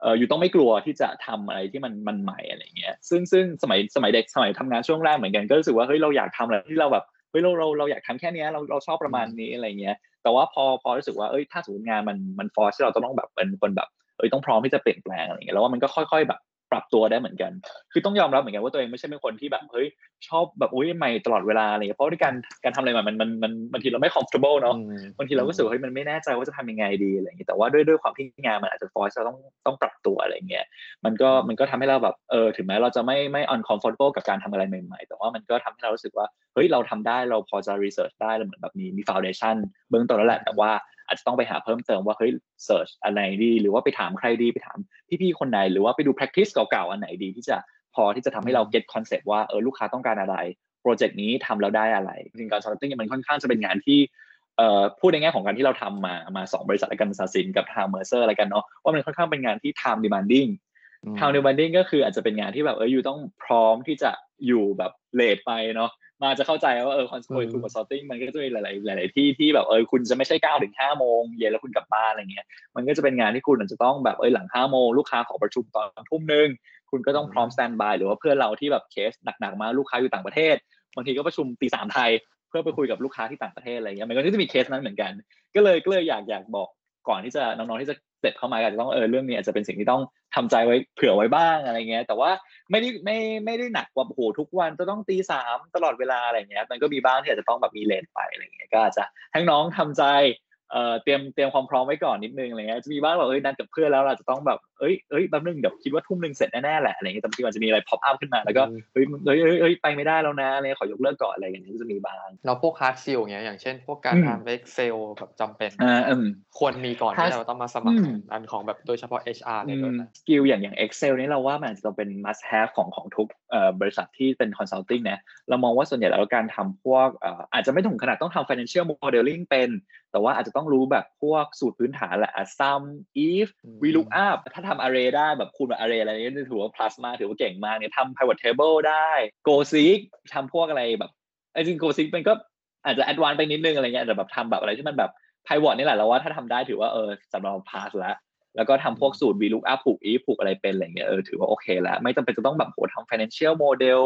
เออ you ต้องไม่กลัวที่จะทำอะไรที่มันมันใหม่อะไรเงี้ยซึ่งซึ่งสมัยสมัยเด็กสมัยทำงานช่วงแรกเหมือนกันก็รู้สึกว่าเฮ้ยเราอยากทำอะไรที่เราแบบเฮ้ยเราเราเราอยากทำแค่นี้เราเราชอบประมาณนี้อะไรเงี้ยแต่ว่าพอพอรู้สึกว่าเอ้ยถ้าสมมติงานมันมันฟอร์สที่เราต้องแบบเป็นคนแบบเอ้ยต้องพร้อมที่จะเปลี่ยนแปลงอะไรเงี้ยแล้วว่ามันก็ค่อย ๆแบบ ปรับตัวได้เหมือนกัน คือต้องยอมรับเหมือนกันว่าตัวเองไม่ใช่เป็นคนที่แบบเฮ้ยชอบแบบอุ้ยใหม่ตลอดเวลาอะไรเงี้ยเพราะในการการทำอะไรใหม่มันมันมันบางทีเราไม่ comfortable เนาะบางทีเราก็รู้สึกเฮ้ยมันไม่แน่ใจว่าจะทำยังไงดีอะไรเงี้ยแต่ว่าด้วยด้วยความที่งานมันอาจจะฟอร์สเราต้องต้องปรับตัวอะไรเงี้ยมันก็มันก็ทำให้เราแบบเออถึงแม้เราจะไม่ไม่ uncomfortable กับการทำอะไรใหม่ ๆ แต่ว่ามันก็ทำให้เรารู้สึกว่าเฮ้ยเราทำได้เราพอจะ research ได้เราเหมือนแบบมีมี foundation เบื้องต้นแล้วแหละแต่ว่าอาจจะต้องไปหาเพิ่มเติมว่าเฮ้ย search อันไหนดี หรือว่าไปถามใครดีไปถามพี่ๆคนไหน หรือว่าไปดู practice เก่าๆอันไหนดี ที่จะพอที่จะทำให้เรา get concept ว่าเออลูกค้าต้องการอะไรโปรเจกต์นี้ทำแล้วได้อะไรจริงๆการ consulting มันค่อนข้างจะเป็นงานที่เอ่อพูดในแง่ของการที่เราทำมามาสองบริษัทและกันศาสินกับทางเมอร์เซอร์อะไรกันเนาะว่ามันค่อนข้างเป็นงานที่ time demanding time demanding ก็คืออาจจะเป็นงานที่แบบเอออยู่ต้องพร้อมที่จะอยู่แบบ late ไปเนาะ มาจะเข้าใจว่าเออ consult คุณกับ consulting มันก็จะมีหลาย ๆ หลาย ๆ ที่ที่แบบเออคุณจะไม่ใช่เก้าถึงห้าโมงเย็นแล้วคุณกลับบ้านอะไรเงี้ยมันก็จะเป็นงานที่คุณอาจจะต้องแบบเออหลังห้าโมงลูกค้าขอประชุมตอนทุ่มหนึ่งคุณก็ต้องพร้อม standby หรือว่าเพื่อนเราที่แบบเคสหนัก ๆ มาลูกค้าอยู่ต่างประเทศบางทีก็ประชุมตีสามไทยเพื่อไปคุยกับลูกค้าที่ต่างประเทศอะไรเงี้ยมันก็จะมีเคสนั้นเหมือนกัน ก็เลยก็เลยอยากอยากบอกก่อนที่จะน้องๆที่จะ เสร็จเข้ามาอาจจะต้องเออเรื่องนี้อาจจะเป็นสิ่งที่ต้องทำใจไว้เผื่อไว้บ้างอะไรเงี้ย แต่ว่าไม่ได้ไม่ไม่ได้หนักกว่าโอ้โหทุกวันจะต้องตีสามตลอดเวลาอะไรเงี้ย มันก็มีบ้างที่อาจจะต้องแบบมี late ไปอะไรเงี้ยก็อาจจะให้น้องทำใจ เอ่อเตรียมเตรียมความพร้อมไว้ก่อนนิดนึงอะไรเงี้ยจะมีบ้างแบบเอ้ยนัดกับเพื่อนแล้วเราจะต้องแบบเอ้ยเอ้ยแป๊บนึงเดี๋ยวคิดว่าทุ่มหนึ่งเสร็จแน่ๆแหละอะไรเงี้ยแต่บางทีมันจะมีอะไร pop up ขึ้นมาแล้วก็เฮ้ยเฮ้ยเฮ้ยไปไม่ได้แล้วนะอะไรขอยกเลิกก่อนอะไรอย่างเงี้ยจะมีบ้างเราพวก hard skill เงี้ยอย่างเช่น พวกการทำ Excel แบบจำเป็นควรมีก่อนที่เราต้องมาสมัครอันของแบบโดยเฉพาะ HR เลยด้วยนะสกิลอย่างอย่าง Excel นี่เราว่ามันจะเป็น must have ของของทุกบริษัทที่เป็น consulting นะเรามองว่าส่วนใหญ่แล้วการทำพวกอาจจะไม่ถึงขนาดต้องทำ financial modeling เป็น แต่ว่าอาจจะต้องรู้แบบพวกสูตรพื้นฐานแหละ sum if VLOOKUP ถ้าทำ array ได้แบบคูณแบบ array อะไรนี้ถือว่า plus มากถือว่าเก่งมากเนี่ยทำ pivot table ได้ go seek ทำพวกอะไรแบบจริง go seek มันก็อาจจะ advanced ไปนิดนึงอะไรเงี้ยแต่แบบทำแบบอะไรที่มันแบบ pivot นี่แหละเราว่าถ้าทำได้ถือว่าเออสำหรับ pass แล้วแล้วก็ทำพวกสูตร VLOOKUP ผูก if ผูกอะไรเป็นอะไรเงี้ยเออถือว่าโอเคแล้ว ไม่จำเป็นจะต้องแบบโหทำ financial model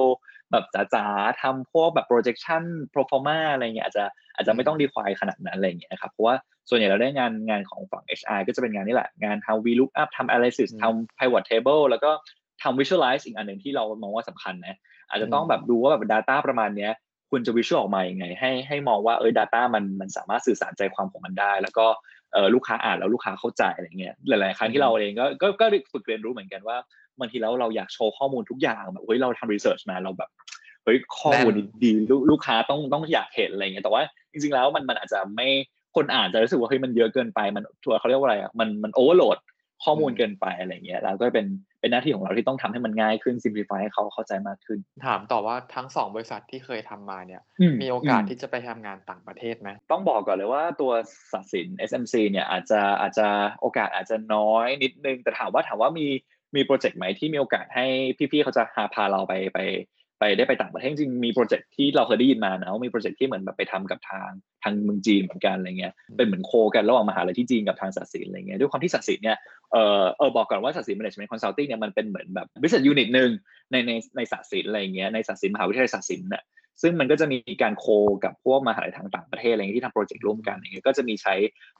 แบบจ๋าๆทำพวกแบบ projection pro forma อะไรเงี้ยอาจจะอาจจะไม่ต้อง define ขนาดนั้นอะไรเงี้ยครับเพราะว่าส่วนใหญ่เราได้งานงานของฝั่ง HR ก็จะเป็นงานนี้แหละ งานทำ VLOOKUP ทำ analysis ทำ pivot table แล้วก็ทำ visualize อีกอันหนึ่งที่เรามองว่าสำคัญนะอาจจะต้องแบบดูว่าแบบ data ประมาณเนี้ยคุณจะ visual ออกมาอย่างไง ให้ให้มองว่าเออ data มันมันสามารถสื่อสารใจความของมันได้ แล้วก็ เออลูกค้าอ่านแล้วลูกค้าเข้าใจอะไรเงี้ยหลาย ๆ ครั้งที่เราเองก็ก็ก็ฝึกเรียนรู้เหมือนกันว่าบางทีแล้วเราอยากโชว์ข้อมูลทุกอย่างแบบเฮ้ยเราทำ research มาเราแบบเฮ้ยข้อมูลดีลูกค้าต้องต้องอยากเห็นอะไรเงี้ยแต่ว่าจริง ๆ แล้วมันมันอาจจะไม่คนอ่านจะรู้สึกว่าเฮ้ยมันเยอะเกินไปมันทัวร์เขาเรียกว่าอะไรอะมันมัน overload ข้อมูลเกินไปอะไรเงี้ยแล้วก็เป็น เป็นหน้าที่ของเราที่ต้องทำให้มันง่ายขึ้น simplify ให้เขาเข้าใจมากขึ้น ถามต่อว่าทั้งสองบริษัทที่เคยทำมาเนี่ย มีโอกาสที่จะไปทำงานต่างประเทศไหมต้องบอกก่อนเลยว่าตัวสัสิน SMC เนี่ยอาจจะอาจจะโอกาสอาจจะน้อยนิดนึงแต่ถามว่าถามว่ามีมีโปรเจกต์ไหมที่มีโอกาสให้พี่ๆเขาจะหาพาเราไปไป ไปได้ไปต่างประเทศจริงมีโปรเจกต์ที่เราเคยได้ยินมานะว่ามีโปรเจกต์ที่เหมือนแบบไปทำกับทางทางเมืองจีนเหมือนกันอะไรเงี้ยเป็นเหมือนโคกันระหว่างมหาลัยที่จีนกับทางศาสินอะไรเงี้ยด้วยความที่ศาสินเนี่ยเออเออบอกก่อนว่าศาสิน management consulting เนี่ยมันเป็นเหมือนแบบ business unit หนึ่งในในในศาสินอะไรเงี้ยในศาสินมหาวิทยาลัยศาสินเนี่ยซึ่งมันก็จะมีการโคกับพวกมหาลัยทางต่างประเทศอะไรเงี้ยที่ทำโปรเจกต์ร่วมกันอย่างเงี้ยก็จะมีใช้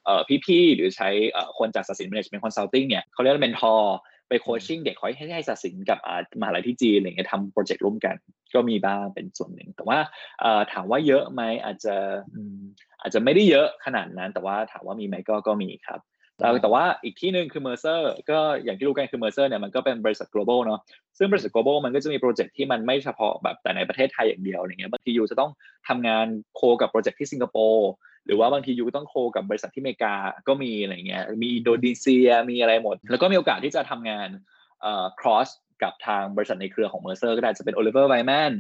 เอ่อพี่ๆหรือใช้เอ่อคนจากศาสิน management consulting เนี่ยเขาเรียกว่าเป็นทอ ไปโคชชิ่งเด็กคอยให้ให้ตัดสินกับมหาลัยที่จีนอะไรเงี้ยทำโปรเจกต์ร่วมกัน ก็มีบ้างเป็นส่วนหนึ่ง แต่ว่าถามว่าเยอะไหมอาจจะอาจจะไม่ได้เยอะขนาดนั้น แต่ว่าถามว่ามีไหมก็ก็มีครับแต่ว่าอีกที่หนึ่งคือ Mercer ก็อย่างที่รู้กันคือ Mercer เนี่ยมันก็เป็นบริษัท global เนาะซึ่งบริษัท global มันก็จะมีโปรเจกต์ที่มันไม่เฉพาะแบบแต่ในประเทศไทยอย่างเดียวอะไรเงี้ยบางทียูจะต้องทำงานโคกับโปรเจกต์ที่สิงคโปร์ หรือว่าบางทียูต้องโคกับบริษัทที่อเมริกาก็มีอะไรเงี้ยมีอินโดนีเซียมีอะไรหมด แล้วก็มีโอกาสที่จะทำงานเอ่อ cross กับทางบริษัทในเครือของ Mercer ก็ได้จะเป็น Oliver Wyman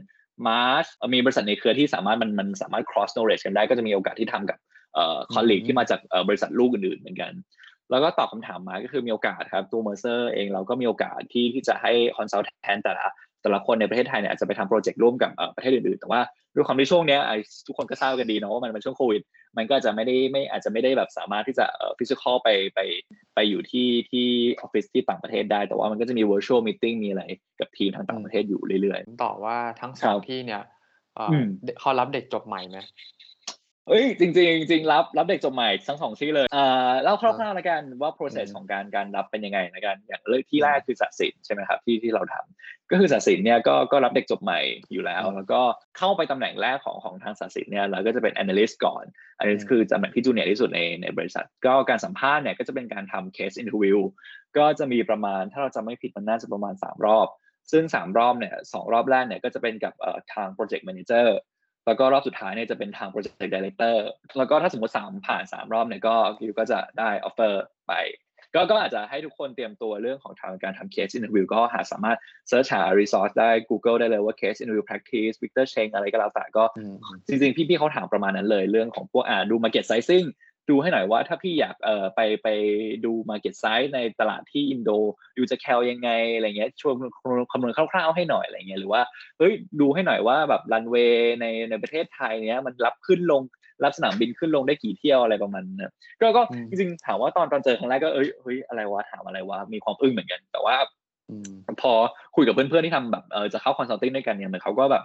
Marsh มีบริษัทในเครือที่สามารถมันมันสามารถ cross knowledge กันได้ก็จะมีโอกาสที่ทำกับเอ่อ colleague ที่มาจากบริษัทลูกอื่นๆเหมือนกัน แล้วก็ตอบคำถามมาก็คือมีโอกาสครับตัว Mercer เองเราก็มีโอกาสที่ที่จะให้ consultant แต่ละ แต่ละคนในประเทศไทยเนี่ยอาจจะไปทำโปรเจกต์ร่วมกับประเทศอื่นๆ แต่ว่าด้วยความที่ช่วงนี้ทุกคนก็ทราบกันดีเนาะว่ามันเป็นช่วงโควิด มันก็จะไม่ได้ไม่อาจจะไม่ได้แบบสามารถที่จะฟิสิกอลไปไปไปอยู่ที่ที่ออฟฟิศที่ต่างประเทศได้ แต่ว่ามันก็จะมี virtual meeting มีอะไรกับทีมทางต่างประเทศอยู่เรื่อยๆต่อว่าทั้งสองที่เนี่ยเขารับเด็กจบใหม่ไหม เอ้ยจริงจริงจริงรับรับเด็กจบใหม่ทั้งสองที่เลยอ่าเล่าคร่าวๆแล้วกันว่า process ของการการรับเป็นยังไงนะกันอย่างเรื่องที่แรกคือสัสินใช่ไหมครับที่ที่เราทำก็คือสัสินเนี่ยก็ก็รับเด็กจบใหม่อยู่แล้ว แล้วก็เข้าไปตำแหน่งแรกของของทางสัสินเนี่ยเราก็จะเป็น analyst ก่อน analyst คือตำแหน่งที่จูเนียร์ที่สุดในในบริษัท ก็การสัมภาษณ์เนี่ยก็จะเป็นการทำ case interview ก็จะมีประมาณถ้าเราจะไม่ผิดมันน่าจะประมาณ 3 รอบ ซึ่ง 3 รอบเนี่ยรอบแรกเนี่ยก็จะเป็นกับทาง project manager แล้วก็รอบสุดท้ายเนี่ยจะเป็นทาง project director แล้วก็ถ้าสมมติสามผ่านสามรอบเนี่ยก็คิวก็จะได้ offer ไป ก็ก็อาจจะให้ทุกคนเตรียมตัวเรื่องของทางการทำ case interview ก็หาสามารถ search หา resource ได้ Google ได้เลยว่า case interview practice Victor Cheng อะไรก็แล้วแต่ก็จริงๆ พี่ๆเขาถามประมาณนั้นเลยเรื่องของพวกอ่าดู market sizing ดูให้หน่อยว่าถ้าพี่อยากเอ่อไปไปดู Market Size ในตลาดที่อินโด you จะ cal ยังไงอะไรเงี้ยช่วยคำนวณคร่าว ๆให้หน่อยอะไรเงี้ยหรือว่าเฮ้ยดูให้หน่อยว่าแบบรันเวย์ในในประเทศไทยเนี้ยมันรับขึ้นลงรับสนามบินขึ้นลงได้กี่เที่ยวอะไรประมาณนั้นก็ก็จริงๆถามว่าตอนตอนเจอครั้งแรกก็เอ้ยเฮ้ยอะไรวะถามอะไรวะมีความอึ้งเหมือนกัน แต่ว่าพอคุยกับเพื่อนๆที่ทำแบบเออจะเข้า consulting ด้วยกันเนี่ยเหมือนเขาก็แบบ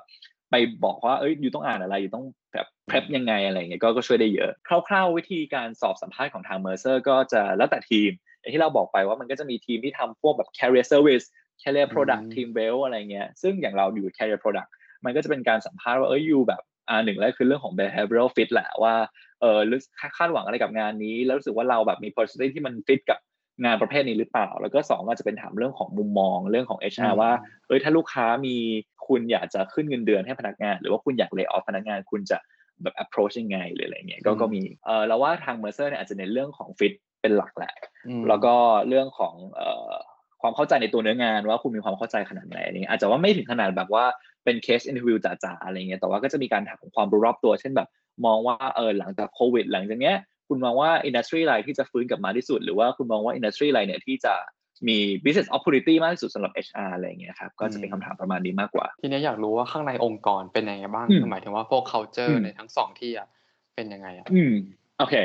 ไปบอกว่าเอ้ยอยู่ต้องอ่านอะไรอยู่ต้องแบบเพลฟยังไงอะไรเงี้ยก็ก็ช่วยได้เยอะ คร่าวๆ วิธีการสอบสัมภาษณ์ของทางเมอร์เซอร์ก็จะแล้วแต่ทีมอย่างที่เราบอกไปว่ามันก็จะมีทีมที่ทำพวกแบบ career service career product team well อะไรเงี้ยซึ่งอย่างเราอยู่ career product มันก็จะเป็นการสัมภาษณ์ว่าเอ้ยอยู่แบบอ่าหนึ่งแล้วคือเรื่องของ behavioral fit แหละว่าเออรู้คาดหวังอะไรกับงานนี้ แล้วรู้สึกว่าเราแบบมี personality ที่มันฟิตกับ งานประเภทนี้หรือเปล่า แล้วก็สองก็จะเป็นถามเรื่องของมุมมองเรื่องของ HR ว่าเอ้ยถ้าลูกค้ามีคุณอยากจะขึ้นเงินเดือนให้พนักงาน หรือว่าคุณอยาก lay off พนักงานคุณจะแบบ approach ยังไงหรืออะไรเงี้ยก็ก็มีเออเราว่าทาง Mercer เนี่ยอาจจะในเรื่องของ fit เป็นหลักแหละแล้วก็เรื่องของเอ่อความเข้าใจในตัวเนื้องานว่าคุณมีความเข้าใจขนาดไหนนี่อาจจะว่าไม่ถึงขนาดแบบว่าเป็น case interview จ๋าๆอะไรเงี้ยแต่ว่าก็จะมีการถามความรู้รอบตัว เช่นแบบ มองว่าเออหลังจากโควิด หลังจากเนี้ย คุณมองว่า industry อะไรที่จะฟื้นกลับมาที่สุด หรือว่าคุณมองว่า industry อะไรเนี่ยที่จะมี business opportunity มากที่สุดสำหรับ HR อะไรเงี้ยครับก็จะเป็นคำถามประมาณนี้มากกว่า ทีนี้อยากรู้ว่าข้างในองค์กรเป็นยังไงบ้างหมายถึงว่าพวก culture ในทั้งสองที่อะเป็นยังไงอะอืมโอเค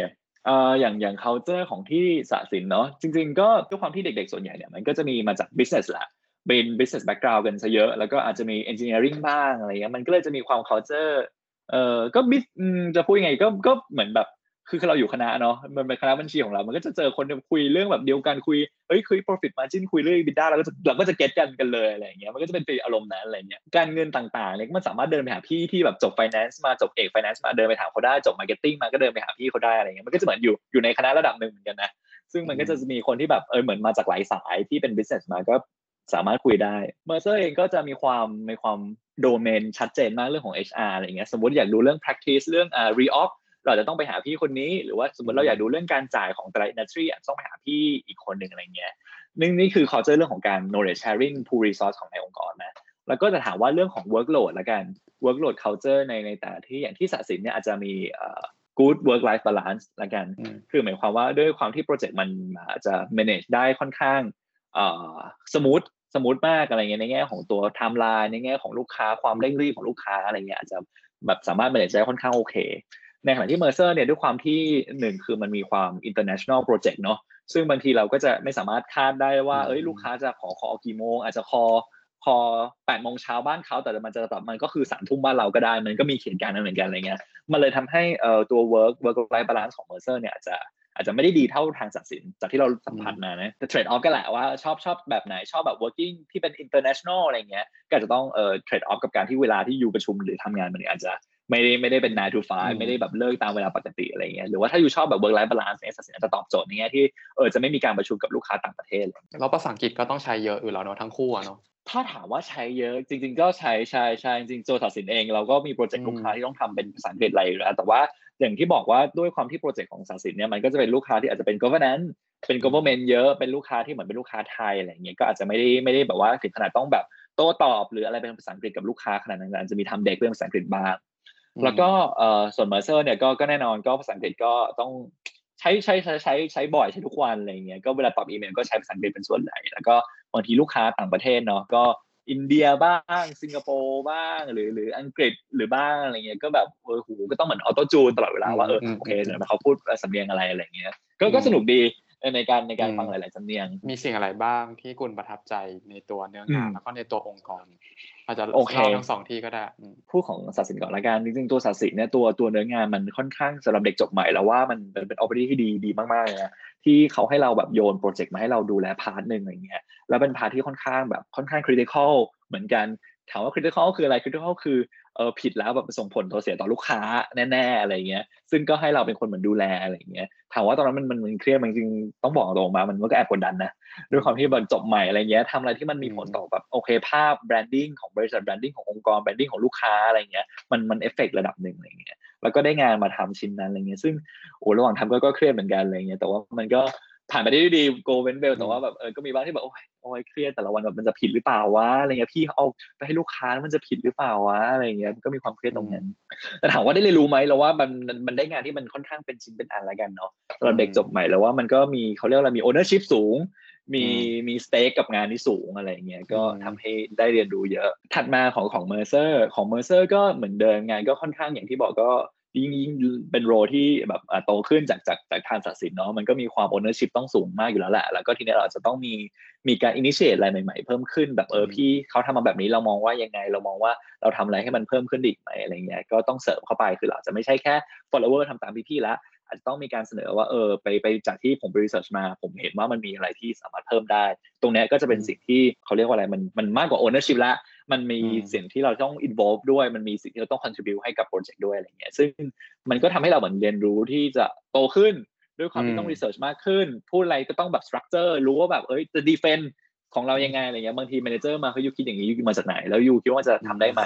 เอ่ออย่างอย่าง culture ของที่สะสินเนาะจริง ๆ ก็ด้วยความที่เด็ก ๆ ส่วนใหญ่เนี่ยมันก็จะมีมาจาก business แหละเป็น business background กันซะเยอะแล้วก็อาจจะมี engineering บ้างอะไรเงี้ยมันก็เลยจะมีความ culture เอ่อก็บิจะพูดยังไงก็ก็เหมือนแบบ คือเราอยู่คณะเนาะมันเป็นคณะบัญชีของเรา มันก็จะเจอคนคุยเรื่องแบบเดียวกันคุยเฮ้ยคุย profit margin คุยเรื่อง EBITDA เราก็จะเราก็จะ get กันกันเลยอะไรเงี้ยมันก็จะเป็น feel อารมณ์นั้นอะไรเงี้ยการเงินต่างๆเนี่ยมันสามารถเดินไปหาพี่ที่แบบจบ finance มาจบเอก finance มาเดินไปถามเขาได้จบ marketing มาก็เดินไปหาพี่เขาได้อะไรเงี้ยมันก็จะเหมือนอยู่อยู่ในคณะระดับหนึ่งเหมือนกันนะซึ่งมันก็จะมีคนที่แบบเออเหมือนมาจากหลายสายที่เป็น business มาก็สามารถคุยได้ Mercer เองก็จะมีความมีความโดเมนชัดเจนมากเรื่องของ HR อะไรเงี้ยสมมติอยากดูเรื่อง practice เรื่องอ่า layoff เราจะต้องไปหาพี่คนนี้หรือว่าสมมติเราอยากดูเรื่องการจ่ายของแต่ละ industry ต้องไปหาพี่อีกคนหนึ่งอะไรเงี้ยนี่นี่คือเขาเจอเรื่องของการ knowledge sharing pool resource ของในองค์กรนะแล้วก็จะถามว่าเรื่องของ workload ละกัน workload culture ในในแต่ที่อย่างที่สัสินเนี่ยอาจจะมี good work life balance ละกัน คือหมายความว่าด้วยความที่โปรเจกต์มันอาจจะ manage ได้ค่อนข้าง smooth smooth มากอะไรเงี้ยในแง่ของตัวไทม์ไลน์ในแง่ของลูกค้าความเร่งรีบของลูกค้าอะไรเงี้ยอาจจะแบบสามารถ manage ได้ค่อนข้างโอเค ในขณะที่ Mercer เนี่ยด้วยความที่หนึ่งคือมันมีความ international project เนาะซึ่งบางทีเราก็จะไม่สามารถคาดได้ว่าเอ้ยลูกค้าจะขอขอกี่โมง อาจจะคอคอแปดโมงเช้าบ้านเขาแต่มันจะแบบมันก็คือสามทุ่มบ้านเราก็ได้ มันก็มีเขียนการนั้นเหมือนกันอะไรเงี้ยมันเลยทำให้เอ่อตัว work work life balance ของ Mercer เนี่ยอาจจะอาจจะไม่ได้ดีเท่าทางสัสินจากที่เราสัมผัสมานะแต่ trade-off ก็แหละว่าชอบชอบแบบไหนชอบแบบ working ที่เป็น international อะไรเงี้ยก็จะต้องเอ่อ trade-off กับการที่เวลาที่อยู่ประชุมหรือทำงานมันอาจจะ ไม่ได้ไม่ได้เป็น nine to five ไม่ได้แบบเลิกตามเวลาปกติอะไรเงี้ยหรือว่าถ้าอยู่ชอบแบบ work life balance เนี่ยสัสินจะตอบโจทย์ในแง่ที่เออจะไม่มีการประชุมกับลูกค้าต่างประเทศแล้วภาษาอังกฤษก็ต้องใช้เยอะอยู่แล้วเนาะทั้งคู่อะเนาะถ้าถามว่าใช้เยอะจริง ๆ ก็ใช้ใช้ใช้จริงๆโจทัสินเองเราก็มีโปรเจกต์ลูกค้าที่ต้องทำเป็นภาษาอังกฤษอะไรอยู่แล้วแต่ว่าอย่างที่บอกว่าด้วยความที่โปรเจกต์ของสาสินเนี่ยมันก็จะเป็นลูกค้าที่อาจจะเป็น governance เป็น government เยอะเป็นลูกค้าที่เหมือนเป็นลูกค้าไทยอะไรเงี้ยก็อาจจะไม่ได้ไม่ได้แบบว่าถึงขนาดต้องแบบโต้ตอบหรืออะไรเป็นภาษาอังกฤษกับลูกค้าขนาดนั้นจะมีทำเด็กเรื่องภาษาอังกฤษบ้าง แล้วก็เอ่อส่วน Mercer เนี่ยก็ก็แน่นอนก็ภาษาอังกฤษก็ต้องใช้ใช้ใช้ใช้ใช้บ่อยใช้ทุกวันอะไรเงี้ยก็เวลาตอบอีเมลก็ใช้ภาษาอังกฤษเป็นส่วนใหญ่แล้วก็บางทีลูกค้าต่างประเทศเนาะก็อินเดียบ้างสิงคโปร์บ้างหรือหรืออังกฤษหรือบ้างอะไรเงี้ยก็แบบเออหูก็ต้องเหมือน auto-tune ตลอดเวลาว่าเออโอเคเดี๋ยวเขาพูดสำเนียงอะไรอะไรเงี้ยก็ก็สนุกดี ในการในการฟังหลาย ๆ สำเนียง มีสิ่งอะไรบ้างที่คุณประทับใจในตัวเนื้องานแล้วก็ในตัวองค์กร อาจจะโอเคทั้งสองที่ก็ได้พูดของศศินทร์ก่อนละกันจริง ๆ ตัวศศินทร์เนี่ยตัวตัวเนื้องานมันค่อนข้างสำหรับเด็กจบใหม่เราว่ามันเป็นเป็นโอกาสที่ดีดีมากๆเลยนะที่เขาให้เราแบบโยนโปรเจกต์มาให้เราดูแล part หนึ่งอะไรเงี้ยแล้วเป็น part ที่ค่อนข้างแบบค่อนข้าง critical เหมือนกัน ถามว่า critical คืออะไร critical คือเออผิดแล้วแบบส่งผลตัวเสียต่อลูกค้าแน่ๆอะไรเงี้ย ซึ่งก็ให้เราเป็นคนเหมือนดูแลอะไรเงี้ยถามว่าตอนนั้นมันมันมันเครียดมันจริงต้องบอกตรงมามันก็แอบกดดันนะด้วยความที่แบบจบใหม่อะไรเงี้ยทำอะไรที่มันมีผลต่อแบบโอเคภาพ branding ของบริษัท branding ขององค์กร branding ของลูกค้าอะไรเงี้ยมันมันเอฟเฟกระดับหนึ่งอะไรเงี้ยแล้วก็ได้งานมาทำชิ้นนั้นอะไรเงี้ยซึ่งโอ้ระหว่างทำก็ก็เครียดเหมือนกันอะไรเงี้ยแต่ว่ามันก็ ผ่านไปได้ดี go very well แต่ว่าแบบเออก็มีบ้างที่แบบโอ้ยโอ้ยเครียดแต่ละวันแบบมันจะผิดหรือเปล่าวะอะไรเงี้ยพี่เอาไปให้ลูกค้ามันจะผิดหรือเปล่าวะอะไรเงี้ยก็มีความเครียดตรงนั้น แต่ถามว่าได้เรียนรู้ไหมเราว่ามันมันได้งานที่มันค่อนข้างเป็นชิ้นเป็นอันละกันเนาะสำหรับเด็กจบใหม่เราว่ามันก็มีเขาเรียกว่ามี ownership สูง มีมี stake กับงานที่สูงอะไรเงี้ยก็ทำให้ได้เรียนรู้เยอะ ถัดมาของของ Mercer ของ Mercer ก็เหมือนเดิมงานก็ค่อนข้างอย่างที่บอกก็ ยิ่งยิ่งเป็น role ที่แบบโตขึ้นจากจากจากทางศศินทร์เนาะมันก็มีความ ownership ต้องสูงมากอยู่แล้วแหละ แล้วก็ทีนี้เราจะต้องมีมีการ initiate อะไรใหม่ๆ เพิ่มขึ้นแบบเออพี่เขาทำมาแบบนี้เรามองว่ายังไง เรามองว่าเราทำอะไรให้มันเพิ่มขึ้นอีกไหมอะไรเงี้ยก็ต้องเสริมเข้าไปคือเราจะไม่ใช่แค่ follower ทำตามพี่ๆละ อาจจะต้องมีการเสนอว่าเออไปไปจากที่ผมไปรีเสิร์ชมา ผมเห็นว่ามันมีอะไรที่สามารถเพิ่มได้ ตรงนี้ก็จะเป็นสิ่งที่เขาเรียกว่าอะไรมันมันมากกว่า ownership ละมันมีสิ่งที่เราต้อง involve ด้วยมันมีสิ่งที่เราต้อง contribute ให้กับโปรเจกต์ด้วยอะไรเงี้ยซึ่งมันก็ทำให้เราเหมือนเรียนรู้ที่จะโตขึ้น ด้วยความที่ต้อง research มากขึ้น พูดอะไรก็ต้องแบบ structure รู้ว่าแบบเอ้ยจะ defend ของเรายังไงอะไรเงี้ยบางที manager มาเขายูคิดอย่างนี้ยูมาจากไหน แล้วยูคิดว่าจะทำได้ไหม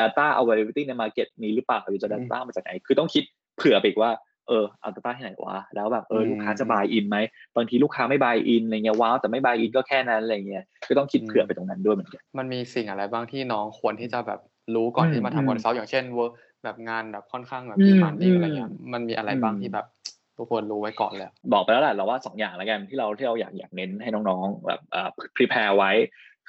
data availability ใน market มีหรือเปล่ายูจะ data มาจากไหน คือต้องคิดเผื่อไปอีกว่า เออเอา data ที่ไหนวะแล้วแบบเออลูกค้าจะ buy in ไหมบางทีลูกค้าไม่ buy in อะไรเงี้ยว้าวแต่ไม่ buy in ก็แค่นั้นอะไรเงี้ยก็ต้องคิดเผื่อไปตรงนั้นด้วยเหมือนกันมันมีสิ่งอะไรบ้างที่น้องควรที่จะแบบรู้ก่อนที่มาทำคอนซัลท์อย่างเช่นเวแบบงานแบบค่อนข้างแบบมีมันดีอะไรเงี้ยมันมีอะไรบ้างที่แบบทุกคนรู้ไว้ก่อนแล้ว บอกไปแล้วแหละเราว่าสองอย่างแล้วกันที่เราที่เราอยากอยากเน้นให้น้องๆแบบเอ่อ prepare ไว้